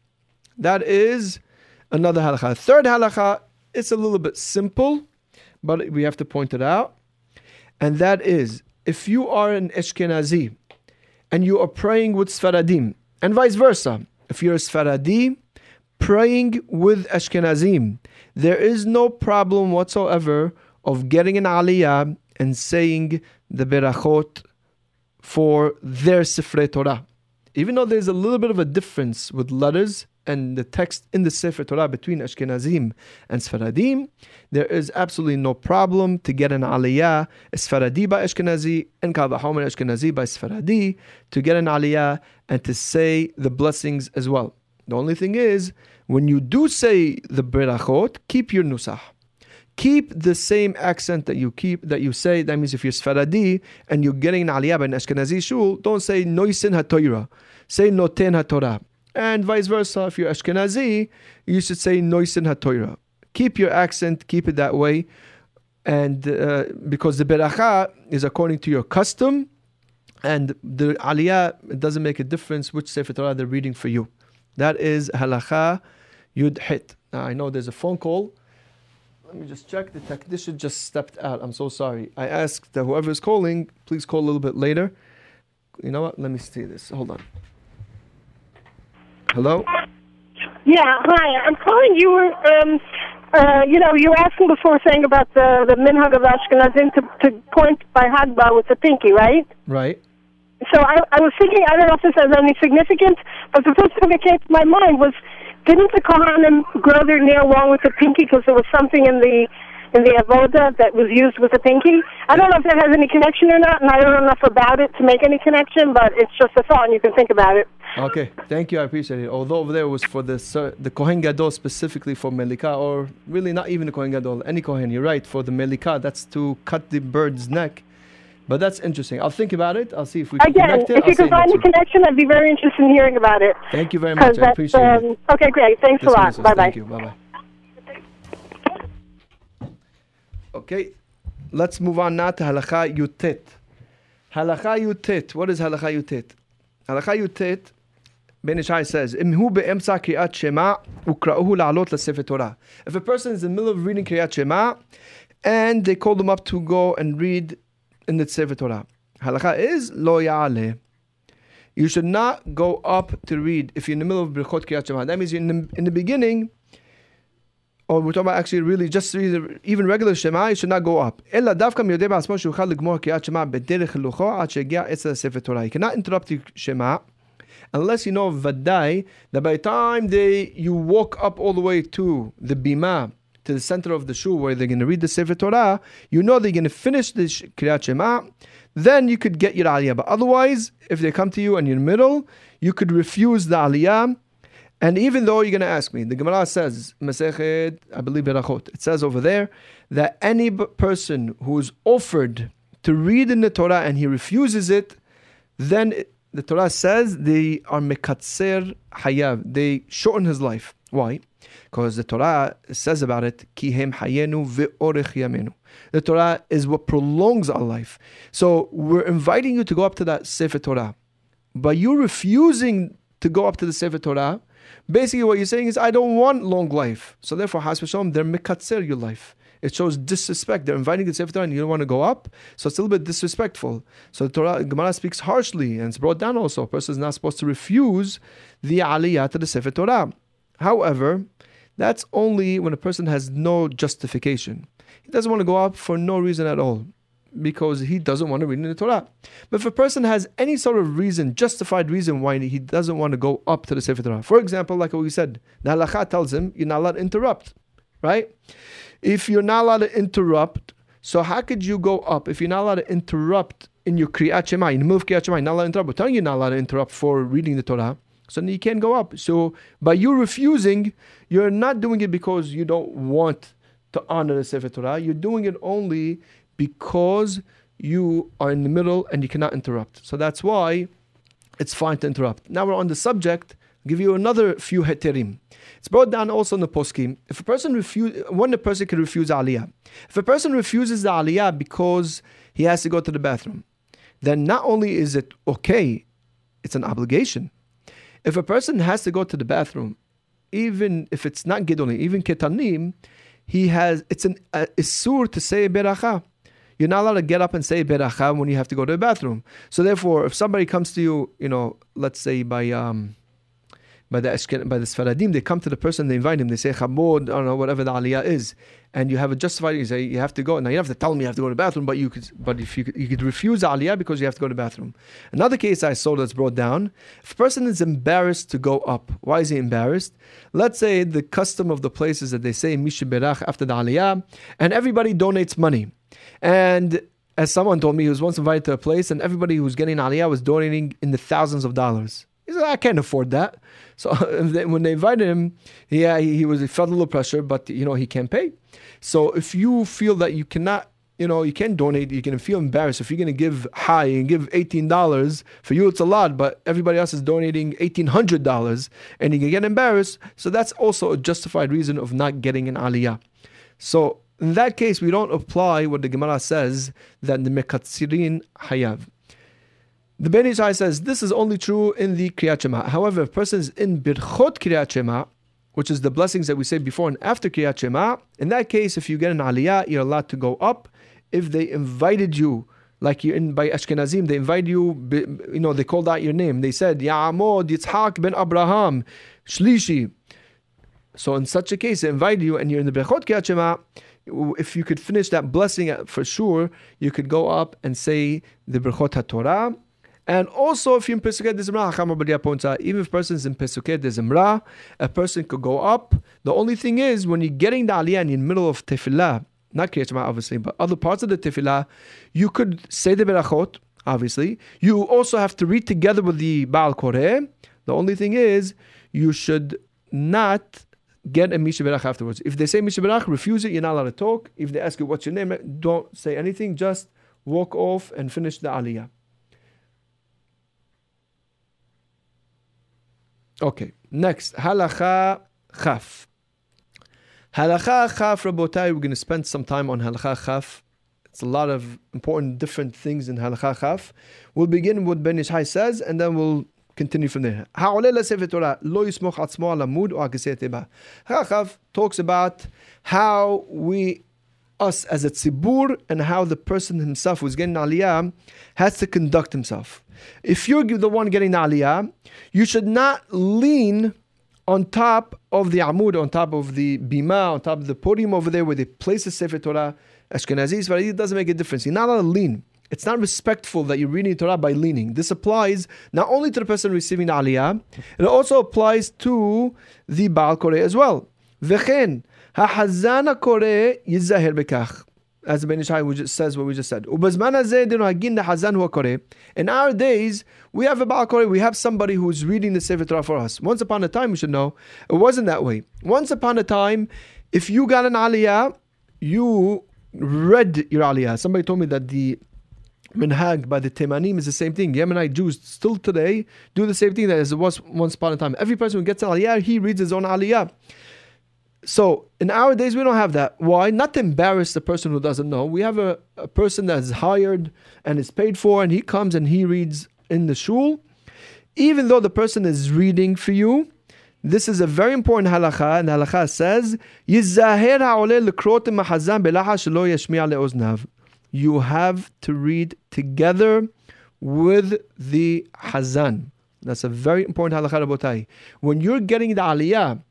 That is another halakha. Third halakha, it's a little bit simple, but we have to point it out. And that is, if you are an Ashkenazi and you are praying with Sfaradim, and vice versa, if you're a Sfaradi praying with Ashkenazim, there is no problem whatsoever of getting an aliyah and saying the berachot for their Sifrei Torah. Even though there's a little bit of a difference with letters and the text in the Sefer Torah between Ashkenazim and Sfaradim, there is absolutely no problem to get an aliyah, Sfaradi by Ashkenazi and Kavahomer Ashkenazi by Sfaradi, to get an aliyah and to say the blessings as well. The only thing is, when you do say the berachot, keep your nusach keep the same accent that you keep that you say. That means if you're Sfaradi and you're getting an aliyah in Ashkenazi shul, don't say noisin haTorah, say noten haTorah. And vice versa, if you're Ashkenazi, you should say noisin haTorah. Keep your accent, keep it that way, and uh, because the beracha is according to your custom, and the aliyah it doesn't make a difference which sefer Torah they're reading for you. That is halacha Yud Het. Now I know there's a phone call. Let me just check. The technician just stepped out. I'm so sorry. I asked that whoever is calling, please call a little bit later. You know what? Let me see this. Hold on. Hello? Yeah, hi. I'm calling you. Um, uh, you know, you were asking before saying about the, the minhag of Ashkenazim to, to point by Hagba with the pinky, right? Right. So I, I was thinking, I don't know if this has any significance, but the first thing that came to my mind was didn't the Kohanim grow their nail long with the pinky because there was something in the in the avoda that was used with the pinky? I don't know if that has any connection or not, and I don't know enough about it to make any connection, but it's just a thought, and you can think about it. Okay, thank you. I appreciate it. Although over there was for the the Kohen Gadol specifically for Melika, or really not even the Kohen Gadol, any Kohen. You're right for the Melika. That's to cut the bird's neck. But that's interesting. I'll think about it. I'll see if we can Again, connect it. if I'll you can find a connection, I'd be very interested in hearing about it. Thank you very much. I appreciate um, it. Okay, great. Thanks a lot. Bye bye. Thank you. Bye bye. Okay, let's move on now to halacha Yud Tet. Halacha Yud Tet. What is halacha Yud Tet? Halacha Yud Tet. Ben Ish Hai says, If a person is in the middle of reading Kriyat Shema and they call them up to go and read in the Sefer Torah, halakha is lo ya'aleh. You should not go up to read if you're in the middle of Brichot Kriyat Shema. That means in the, in the beginning, or we're talking about actually really just even regular Shema, you should not go up. You cannot interrupt the Shema unless you know Vadai, that by the time they you walk up all the way to the Bima, to the center of the shul where they're going to read the Sefer Torah, you know they're going to finish the Kriyat Shema, then you could get your Aliyah. But otherwise, if they come to you and you're in the middle, you could refuse the Aliyah. And even though you're going to ask me, the Gemara says, Masechet, I believe Berachot, it says over there that any person who is offered to read in the Torah and he refuses it, then the Torah says they are mekatser hayav. They shorten his life. Why? Because the Torah says about it, kihem hayenu ve'orech yamenu. The Torah is what prolongs our life. So we're inviting you to go up to that Sefer Torah. But you refusing to go up to the Sefer Torah, basically what you're saying is, I don't want long life. So therefore, Has Shalom, they're mikatzer your life. It shows disrespect. They're inviting you to Torah and you don't want to go up. So it's a little bit disrespectful. So the Torah, Gemara speaks harshly and it's brought down also. A person is not supposed to refuse the aliyah to the Sefer Torah. However, that's only when a person has no justification. He doesn't want to go up for no reason at all because he doesn't want to read in the Torah. But if a person has any sort of reason, justified reason why he doesn't want to go up to the Sefer Torah, for example, like what we said, the halacha tells him you're not allowed to interrupt, right? If you're not allowed to interrupt, so how could you go up if you're not allowed to interrupt in your Kriyat Shema, in of Kriyat Shema, not allowed to interrupt, but telling you not allowed to interrupt for reading the Torah, so you can't go up. So by you refusing, you're not doing it because you don't want to honor the Sefer Torah. You're doing it only because you are in the middle and you cannot interrupt. So that's why it's fine to interrupt. Now we're on the subject. I'll give you another few heterim. It's brought down also in the poskim. If a person refuse, when a person can refuse aliyah. If a person refuses the aliyah because he has to go to the bathroom, then not only is it okay, it's an obligation. If a person has to go to the bathroom, even if it's not gidoni, even ketanim, he has it's an uh, isur to say beracha. You're not allowed to get up and say beracha when you have to go to the bathroom. So therefore, if somebody comes to you, you know, let's say by um, by the Ashken, by the Sfaradim, they come to the person, they invite him, they say chabod, I don't know, whatever the aliyah is, and you have a justified. You say you have to go. Now you have to tell me you have to go to the bathroom, but you could, but if you could, you could refuse aliyah because you have to go to the bathroom. Another case I saw that's brought down: if a person is embarrassed to go up, why is he embarrassed? Let's say the custom of the places that they say mishiberach after the aliyah, and everybody donates money, and as someone told me, he was once invited to a place, and everybody who was getting aliyah was donating in the thousands of dollars. He said, I can't afford that. So <laughs> when they invited him, yeah, he, he was he felt a little pressure, but you know he can't pay. So if you feel that you cannot, you know, you can donate, you can feel embarrassed. If you're going to give high and give eighteen dollars for you, it's a lot, but everybody else is donating eighteen hundred dollars, and you can get embarrassed. So that's also a justified reason of not getting an aliyah. So in that case, we don't apply what the Gemara says that the mekatsirin hayav. The Ben Ish Hai says this is only true in the Kriyat Shema. However, if person is in Birchot Kriyat Shema, which is the blessings that we say before and after Kriyat Shema, in that case, if you get an Aliyah, you're allowed to go up. If they invited you, like you're in by Ashkenazim, they invite you, you know, they called out your name. They said, Ya'amod Yitzhak ben Abraham, Shlishi. So in such a case, they invite you and you're in the Birchot Kriyat Shema, if you could finish that blessing uh, for sure, you could go up and say the Birchot HaTorah, and also, if you're in Pesukei de Zimra, Hacham points out, even if a person is in Pesukei de Zimra, a person could go up. The only thing is, when you're getting the aliyah in the middle of tefillah, not Kriyat obviously, but other parts of the tefillah, you could say the berachot, obviously. You also have to read together with the Baal Koreh. The only thing is, you should not get a Mishaberach afterwards. If they say Mishaberach, refuse it, you're not allowed to talk. If they ask you what's your name, don't say anything, just walk off and finish the aliyah. Okay, next, halacha chaf. Halacha chaf, Rabotai, we're going to spend some time on halacha chaf. It's a lot of important different things in halacha chaf. We'll begin with Ben Ish Hai says, and then we'll continue from there. Halacha chaf talks about how we us as a tzibur and how the person himself who's getting aliyah has to conduct himself. If you're the one getting aliyah, you should not lean on top of the amud, on top of the bima, on top of the podium over there where they place the Sefer Torah. Ashkenazis, but it doesn't make a difference. You're not allowed to lean. It's not respectful that you're reading Torah by leaning. This applies not only to the person receiving the aliyah, it also applies to the Baal Koreh as well. V'chen, ha'hazan koreh yizaher bekach as the Ben Ish Hai says what we just said. In our days, we have a Baal we have somebody who's reading the Sefer Torah for us. Once upon a time, we should know, it wasn't that way. Once upon a time, if you got an aliyah, you read your aliyah. Somebody told me that the minhag by the Temanim is the same thing. Yemenite Jews still today do the same thing as it was once upon a time. Every person who gets an aliyah, he reads his own aliyah. So in our days, we don't have that. Why? Not to embarrass the person who doesn't know. We have a, a person that's hired and is paid for, and he comes and he reads in the shul. Even though the person is reading for you, this is a very important halakha, and halakha says, You have to read together with the hazan. That's a very important halakha, Rabotai. When you're getting the aliyah,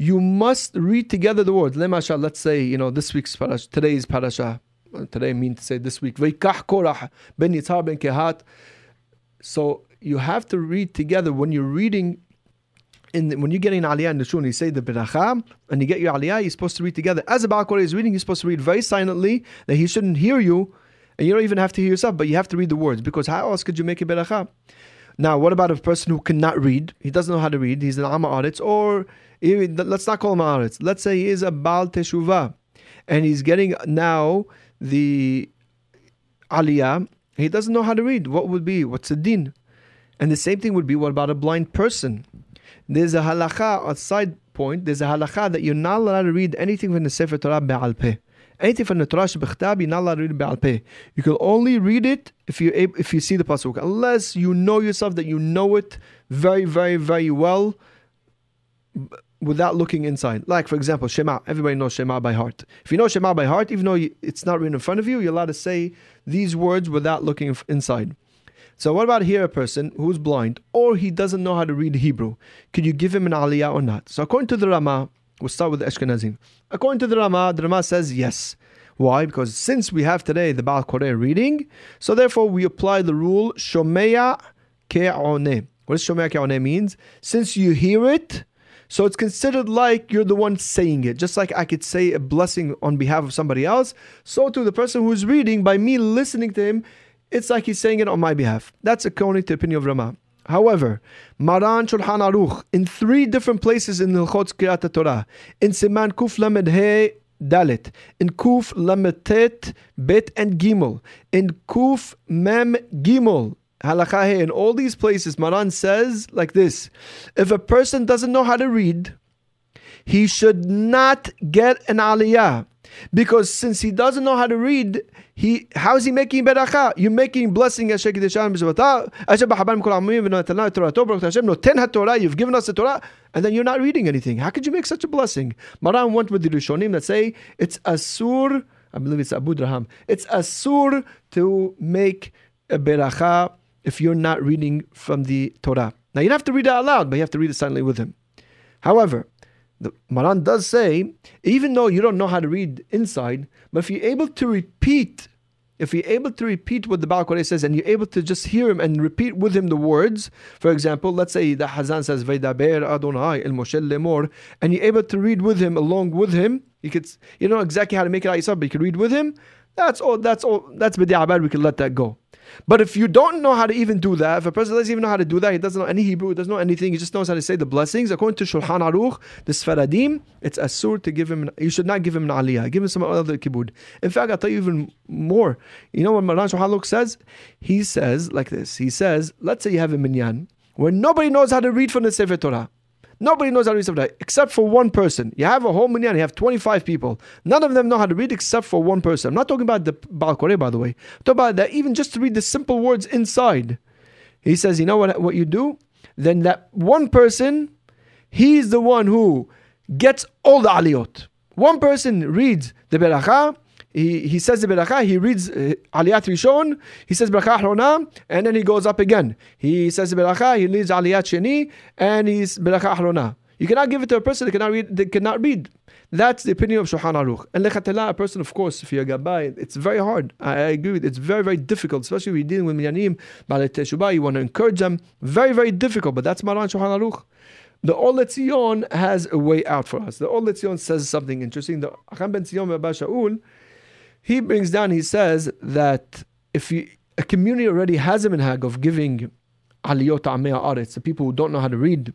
you must read together the words. Let's say, you know, this week's parasha, today's parasha. Today I mean to say this week. So you have to read together when you're reading. In the, when you're getting aliyah in the shul, you say the beracha, and you get your aliyah, you're supposed to read together. As the Baal is reading, you're supposed to read very silently that he shouldn't hear you, and you don't even have to hear yourself, but you have to read the words because how else could you make a beracha? Now, what about a person who cannot read? He doesn't know how to read. He's an amma audit, or let's not call him audits. Let's say he is a Baal Teshuvah, and he's getting now the aliyah. He doesn't know how to read. What would be? What's the din? And the same thing would be what about a blind person? There's a halacha, a side point, there's a halacha that you're not allowed to read anything from the Sefer Torah Be'al Peh. Anything from the Torah Shebechtab, you're not allowed to read Be'al Peh. You can only read it if you if you see the pasuk, unless you know yourself that you know it very, very, very well without looking inside. Like, for example, Shema. Everybody knows Shema by heart. If you know Shema by heart, even though it's not written in front of you, you're allowed to say these words without looking inside. So what about here a person who's blind or he doesn't know how to read Hebrew? Can you give him an aliyah or not? So according to the Rama, we'll start with the Ashkenazim. According to the Rama, the Rama says yes. Why? Because since we have today the Baal Koreh reading, so therefore we apply the rule Shomeya Ke'one. What does Shomeya Ke'one means? Since you hear it, so it's considered like you're the one saying it. Just like I could say a blessing on behalf of somebody else, so to the person who's reading, by me listening to him, it's like he's saying it on my behalf. That's according to the opinion of Rama. However, Maran Shulchan Aruch, in three different places in the Kriyat Torah, in Siman Kuf Lamed He Dalet, in Kuf Lamed Tet Bet and Gimel, in Kuf Mem Gimel, Halacha in all these places, Maran says like this If a person doesn't know how to read, he should not get an aliyah. Because since he doesn't know how to read, he how is he making beracha? You're making blessing as You've given us the Torah, and then you're not reading anything. How could you make such a blessing? Maran went with the Rishonim that say it's asur. I believe it's Abu Draham. It's asur to make a beracha if you're not reading from the Torah. Now you don't have to read it out loud, but you have to read it silently with him. However, the Maran does say, even though you don't know how to read inside, but if you're able to repeat, if you're able to repeat what the Baal Koreh says and you're able to just hear him and repeat with him the words, for example, let's say the Hazan says, Veidaber Adonai El Moshe Lemor, and you're able to read with him along with him, you could you know exactly how to make it out yourself, but you can read with him, that's all that's all that's b'di'abad, we can let that go. But if you don't know how to even do that, if a person doesn't even know how to do that, he doesn't know any Hebrew, he doesn't know anything, he just knows how to say the blessings, according to Shulchan Aruch, the Sfaradim, it's asur to give him, you should not give him an aliyah, give him some other kibud. In fact, I'll tell you even more. You know what Maran Shulchan Aruch says? He says like this, he says, let's say you have a minyan, where nobody knows how to read from the Sefer Torah. Nobody knows how to read Sefer except for one person. You have a whole minyan, you have 25 people. None of them know how to read except for one person. I'm not talking about the Baal Koreh, by the way. I'm talking about that even just to read the simple words inside. He says, you know what, what you do? Then that one person, he's the one who gets all the aliyot. One person reads the beracha, he, he says the beracha, he reads uh, Aliyat Rishon, he says beracha Ahrona, and then he goes up again. He says the beracha, he reads Aliyat Sheni, and he's beracha Ahrona. You cannot give it to a person that cannot read. That cannot read. That's the opinion of Shulchan Aruch. And lechatela, a person, of course, if you're gabbai, it's very hard. I, I, agree with it. It's very, very difficult, especially when you're dealing with minyanim, balet teshubah, you want to encourage them. Very, very difficult, but that's Maran Shulchan Aruch. The LeTzion has a way out for us. The LeTzion says something interesting. The Hacham ben Tzion Shaul, he brings down, he says that if you, a community already has a minhag of giving aliyot amea aretz, the people who don't know how to read,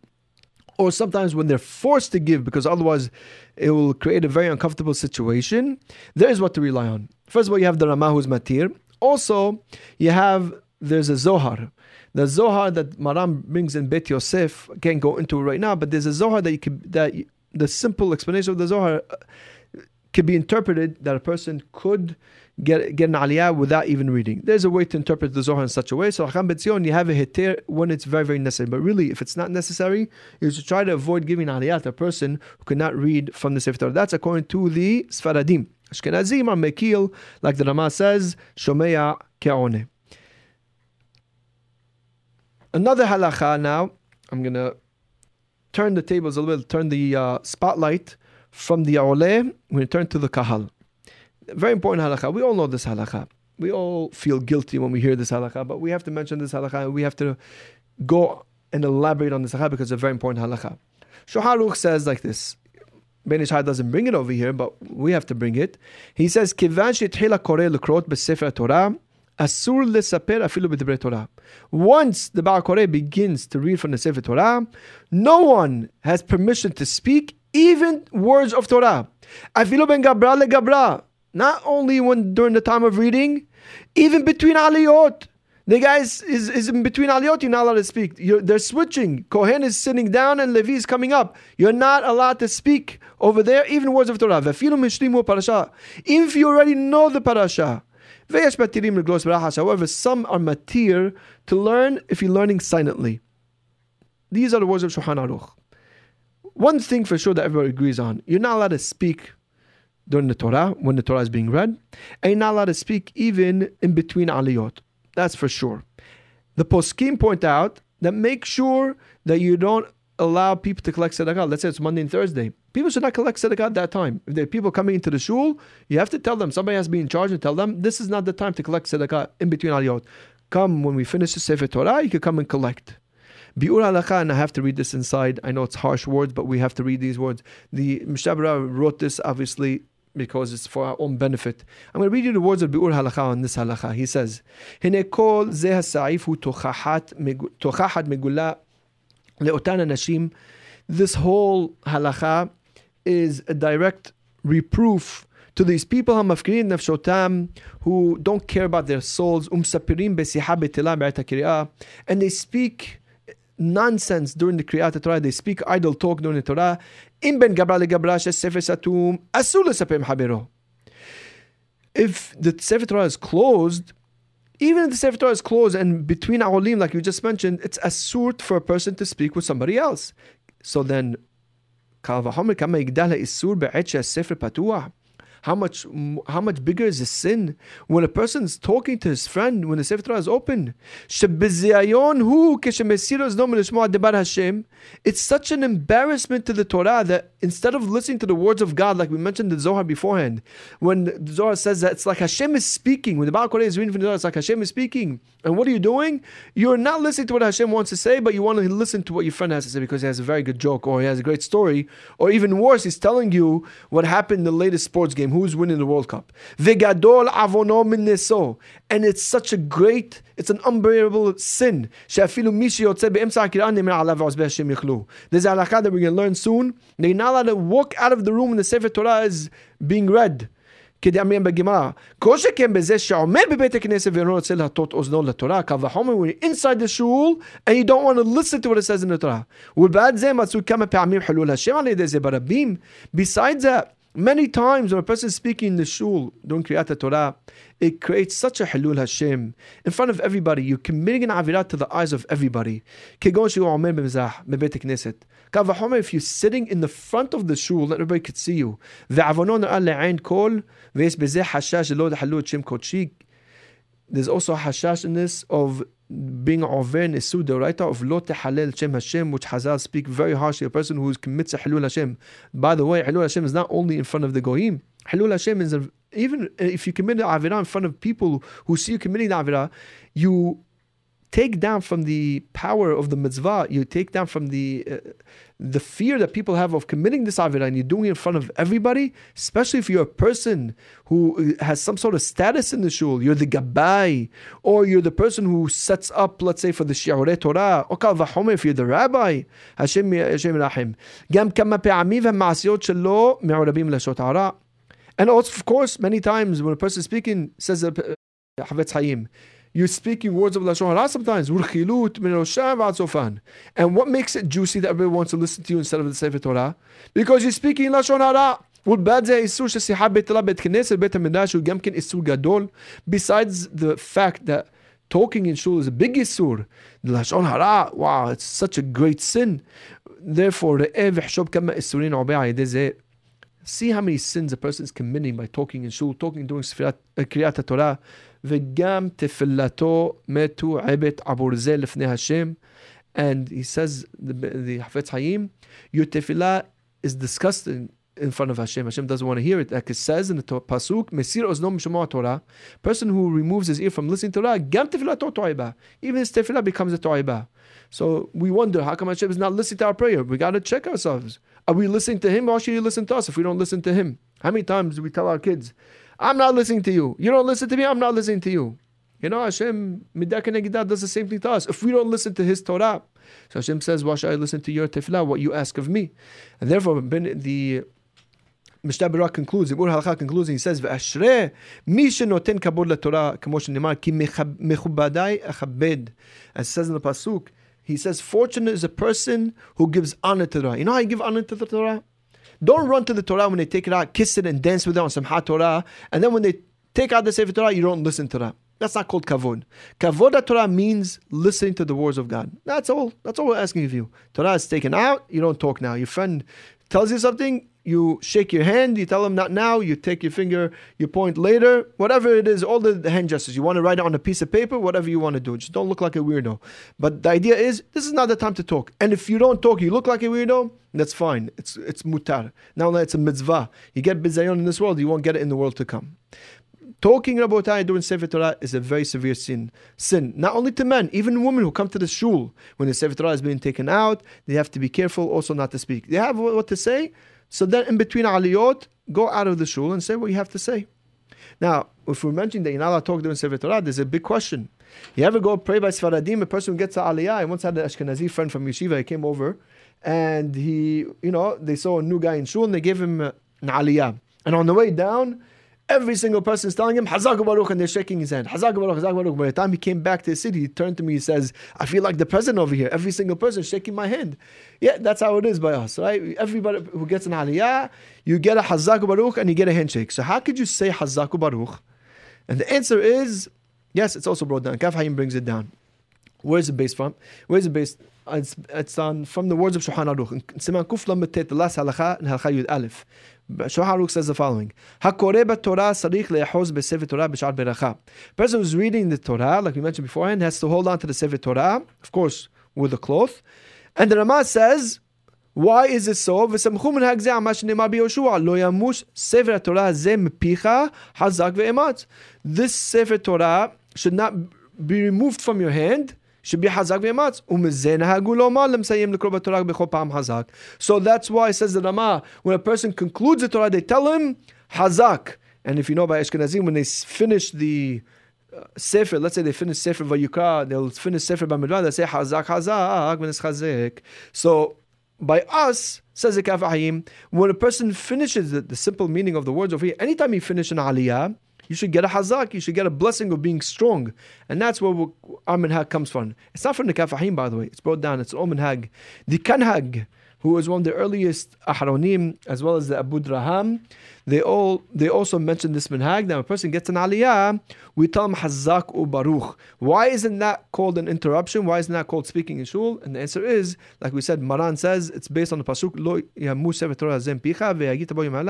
or sometimes when they're forced to give because otherwise it will create a very uncomfortable situation, there is what to rely on. First of all, you have the Ramah who's matir. Also, you have there's a Zohar. The Zohar that Maran brings in Bet Yosef, can't go into right now, but there's a Zohar that you could, that you, the simple explanation of the Zohar could be interpreted that a person could get get an aliyah without even reading. There's a way to interpret the Zohar in such a way. So Hakam Betzion, you have a heter when it's very, very necessary. But really, if it's not necessary, you should try to avoid giving aliyah to a person who cannot read from the Sefer. That's according to the Sfaradim. Ashkenazim are mekil, like the Rama says, shomeya ke'one. Another halacha now, I'm going to turn the tables a little turn the uh, spotlight from the Oleh, we turn to the Kahal. Very important halakha. We all know this halakha. We all feel guilty when we hear this halakha, but we have to mention this halakha. We have to go and elaborate on this halakha because it's a very important halakha. Shulchan Aruch says like this. Ben Ish Hai doesn't bring it over here, but we have to bring it. He says, "Kivan l'krot Torah." Asur afilu Torah. Once the Baal Koreh begins to read from the Sefer Torah, no one has permission to speak even words of Torah. Afilu ben gabra le gabra. Not only when during the time of reading, even between aliyot. The guy is, is, is in between aliyot, you're not allowed to speak. You're, they're switching. Kohen is sitting down and Levi is coming up. You're not allowed to speak over there, even words of Torah. parasha. Even if you already know the parasha. However, some are matir to learn if you're learning silently. These are the words of Shulchan Aruch. One thing for sure that everybody agrees on: you're not allowed to speak during the Torah when the Torah is being read, and you're not allowed to speak even in between aliyot. That's for sure. The poskim point out that make sure that you don't allow people to collect tzedakah. Let's say it's Monday and Thursday. People should not collect tzedakah at that time. If there are people coming into the shul, you have to tell them. Somebody has to be in charge and tell them this is not the time to collect tzedakah in between aliyot. Come when we finish the Sefer Torah, you can come and collect. Bi'ur halakha, and I have to read this inside. I know it's harsh words, but we have to read these words. The Mishnah Berurah wrote this obviously because it's for our own benefit. I'm going to read you the words of Bi'ur Halakha on this halakha. He says, הנה כל זה הסעיף tochahat תוכחת מגולה לאותן אנשים. This whole halakha is a direct reproof to these people who don't care about their souls, ומספרים בשיחה בטלה and they speak nonsense during the Kriyat Torah. They speak idle talk during the Torah. In ben gabra sefer satum habero. If the Sefer Torah is closed, even if the Sefer Torah is closed and between Aolim, like you just mentioned, it's assured for a person to speak with somebody else. So then, Kalvahomer kama yigdala isur be'etcha sefer patuah. How much how much bigger is the sin when a person is talking to his friend when the Sefer Torah is open? It's such an embarrassment to the Torah that instead of listening to the words of God, like we mentioned the Zohar beforehand, when the Zohar says that it's like Hashem is speaking, when the Baal Koreh is reading from the Zohar, it's like Hashem is speaking. And what are you doing? You're not listening to what Hashem wants to say, but you want to listen to what your friend has to say because he has a very good joke or he has a great story, or even worse, he's telling you what happened in the latest sports game who's winning the World Cup. Vegadol avono minneso. And it's such a great, it's an unbearable sin. There's a halakha that we're going to learn soon They're not allowed to walk out of the room when the Sefer Torah is being read. כדאמרים בגמרא, כל שכן בזה שעומד בבית הכנסת ואינו רוצה להטות אוזנו לתורה, קל וחומר when you're inside the shul and you don't want to listen to what it says in the Torah. ובעד זה מצאו כמה פעמים חילול השם על ידי זה ברבים. Besides that, Many times when a person is speaking in the shul during Kriyat Torah, it creates such a halul Hashem in front of everybody. You're committing an avirat to the eyes of everybody. If you're sitting in the front of the shul, let everybody could see you. There's also a hashash in this of being in Isud, the writer of Lo Tehalel Shem Hashem, which Hazal speak very harshly, a person who commits a Halul Hashem. By the way, Halul Hashem is not only in front of the Goyim. Halul Hashem is even if you commit the Avirah in front of people who see you committing the Avirah, you take down from the power of the mitzvah, you take down from the uh, the fear that people have of committing this avira, and you're doing it in front of everybody. Especially if you're a person who uh, has some sort of status in the shul, you're the gabbai, or you're the person who sets up, let's say, for the shiurei Torah, or kal v'chomer if you're the rabbi. Hashem uh, Hashem Rahim. גם kama פעמים והמעשיות שלו מעורבים לשעות הרע. And also, of course, many times when a person speaking says uh, Hafetz Haim, you're speaking words of Lashon Hara sometimes. And what makes it juicy that everybody wants to listen to you instead of the Sefer Torah? Because you're speaking Lashon Hara. Besides the fact that talking in shul is a big isur, Lashon Hara, wow, it's such a great sin. Therefore, see how many sins a person is committing by talking in shul, talking during uh, Kriyat Torah. וגם תפילתו מתו עבד עבור זה לפני השם. And he says, the, the Hafetz Hayim, your tefillah is disgusting in front of Hashem. Hashem doesn't want to hear it. Like it says in the pasuk, Mesir oznom mishmoa Torah. Person who removes his ear from listening to Torah, gam tefillah to'iba. Even his tefillah becomes a to'iba. So we wonder, how come Hashem is not listening to our prayer? We got to check ourselves. Are we listening to Him or should He listen to us if we don't listen to Him? How many times do we tell our kids, I'm not listening to you. You don't listen to me, I'm not listening to you. You know, Hashem, Midah Kenegidah does the same thing to us. If we don't listen to his Torah, so Hashem says, why should I listen to your tefillah, what you ask of me? And therefore, the Mishnah Berurah concludes, the Ur concludes, he says, V'ashre, mi shenoten kabod la-Torah, ki mechubadai achabed. As it says in the Pasuk, he says, fortunate is a person who gives honor to the Torah. You know how you give honor to the Torah? Don't run to the Torah when they take it out, kiss it and dance with it on some hot Torah, and then when they take out the Sefer Torah, you don't listen to that. That's not called kavod. Kavod Torah means listening to the words of God. That's all. That's all we're asking of you. Torah is taken out. You don't talk now. Your friend tells you something you shake your hand, you tell them not now, you take your finger, you point later, whatever it is, all the hand gestures. You want to write it on a piece of paper, whatever you want to do. Just don't look like a weirdo. But the idea is, this is not the time to talk. And if you don't talk, you look like a weirdo, that's fine. It's it's mutar. Now it's a mitzvah. You get bizayon in this world, you won't get it in the world to come. Talking Rabotai during Sefer Torah is a very severe sin. Sin, not only to men, even women who come to the shul when the Sefer Torah is being taken out, they have to be careful also not to speak. They have what to say, so then in between aliyot, go out of the shul and say what you have to say. Now, if we're mentioning that you're not allowed to talk during Sefer Torah, there's a big question. You ever go pray by Sfaradim, a person who gets to aliyah, I once had an Ashkenazi friend from yeshiva, he came over, and he, you know, they saw a new guy in shul and they gave him an aliyah. And on the way down, Every single person is telling him, Hazak Baruch, and they're shaking his hand. Hazak Baruch, Hazak Baruch. By the time he came back to the city, he turned to me, he says, I feel like the president over here. Every single person is shaking my hand. Yeah, that's how it is by us, right? Everybody who gets an aliyah, you get a Hazak Baruch and you get a handshake. So how could you say Hazak Baruch? And the answer is, yes, it's also brought down. Kaf Hayim brings it down. Where's it based from? Where's it based? It's, it's on from the words of Shulchan Aruch. In Siman Kuf Lamed Tet, the last halacha in Halacha Yud Aleph. Shulchan Aruch says the following: Hakore Torah sarich le'ehoz be'sefer Torah b'shar beracha. Person who's reading the Torah, like we mentioned beforehand, has to hold on to the Sefer Torah, of course, with a cloth. And the Rama says, why is it so? וסמכו מנהג זה על מה שנאמר ביהושע, לא ימוש ספר התורה הזה מפיך חזק This Sefer Torah should not be removed from your hand, be hazak ve'ematz. Umeze nahagu lomar lemsayim lekro b'torah b'chol pa'am hazak. So that's why it says the Rama, when a person concludes the Torah, they tell him hazak. And if you know by Ashkenazim, when they finish the uh, Sefer, let's say they finish Sefer Vayikra, they'll finish Sefer Bamidbar, they say Hazak Hazak, when it's Chazek. So by us, says the Kaf Hayim, when a person finishes the, the, simple meaning of the words over here, anytime you finish an aliyah, you should get a hazak, you should get a blessing of being strong. And that's where our minhag comes from. It's not from the Kaf Hayim, by the way. It's brought down. It's all. The kanhag, who was one of the earliest ahronim, as well as the Abu Draham, they all they also mention this minhag. Now, a person gets an aliyah, we tell him hazak u baruch. Why isn't that called an interruption? Why isn't that called speaking in shul? And the answer is, like we said, Maran says it's based on the pasuk lo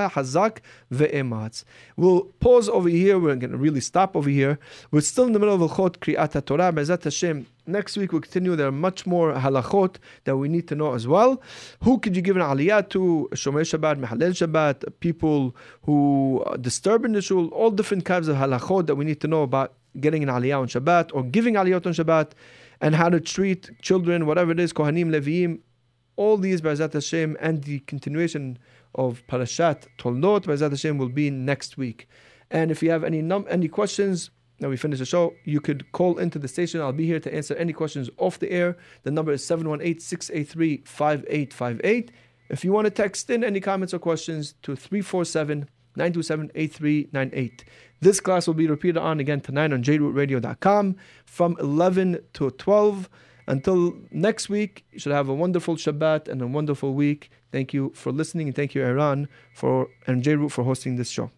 hazak ve'ematz. We'll pause over here. We're going to really stop over here. We're still in the middle of chot kriyat Torah. Be'ezat Hashem. Next week we'll continue. There are much more halachot that we need to know as well. Who could you give an aliyah to? Shomer Shabbat, Mehalel Shabbat, people who disturb in the shul, all different kinds of halachot that we need to know about getting an aliyah on Shabbat or giving aliyah on Shabbat and how to treat children, whatever it is, Kohanim, Leviim, all these, B'ezat Hashem, and the continuation of Parashat Toldot, B'ezat Hashem, will be next week. And if you have any num- any questions, now we finish the show, you could call into the station. I'll be here to answer any questions off the air. The number is 718 683 5858. If you want to text in any comments or questions to 347 927-8398. This class will be repeated on again tonight on jrootradio.com from 11 to 12. Until next week, you should have a wonderful Shabbat and a wonderful week. Thank you for listening and thank you, Iran, for and JRoot for hosting this show.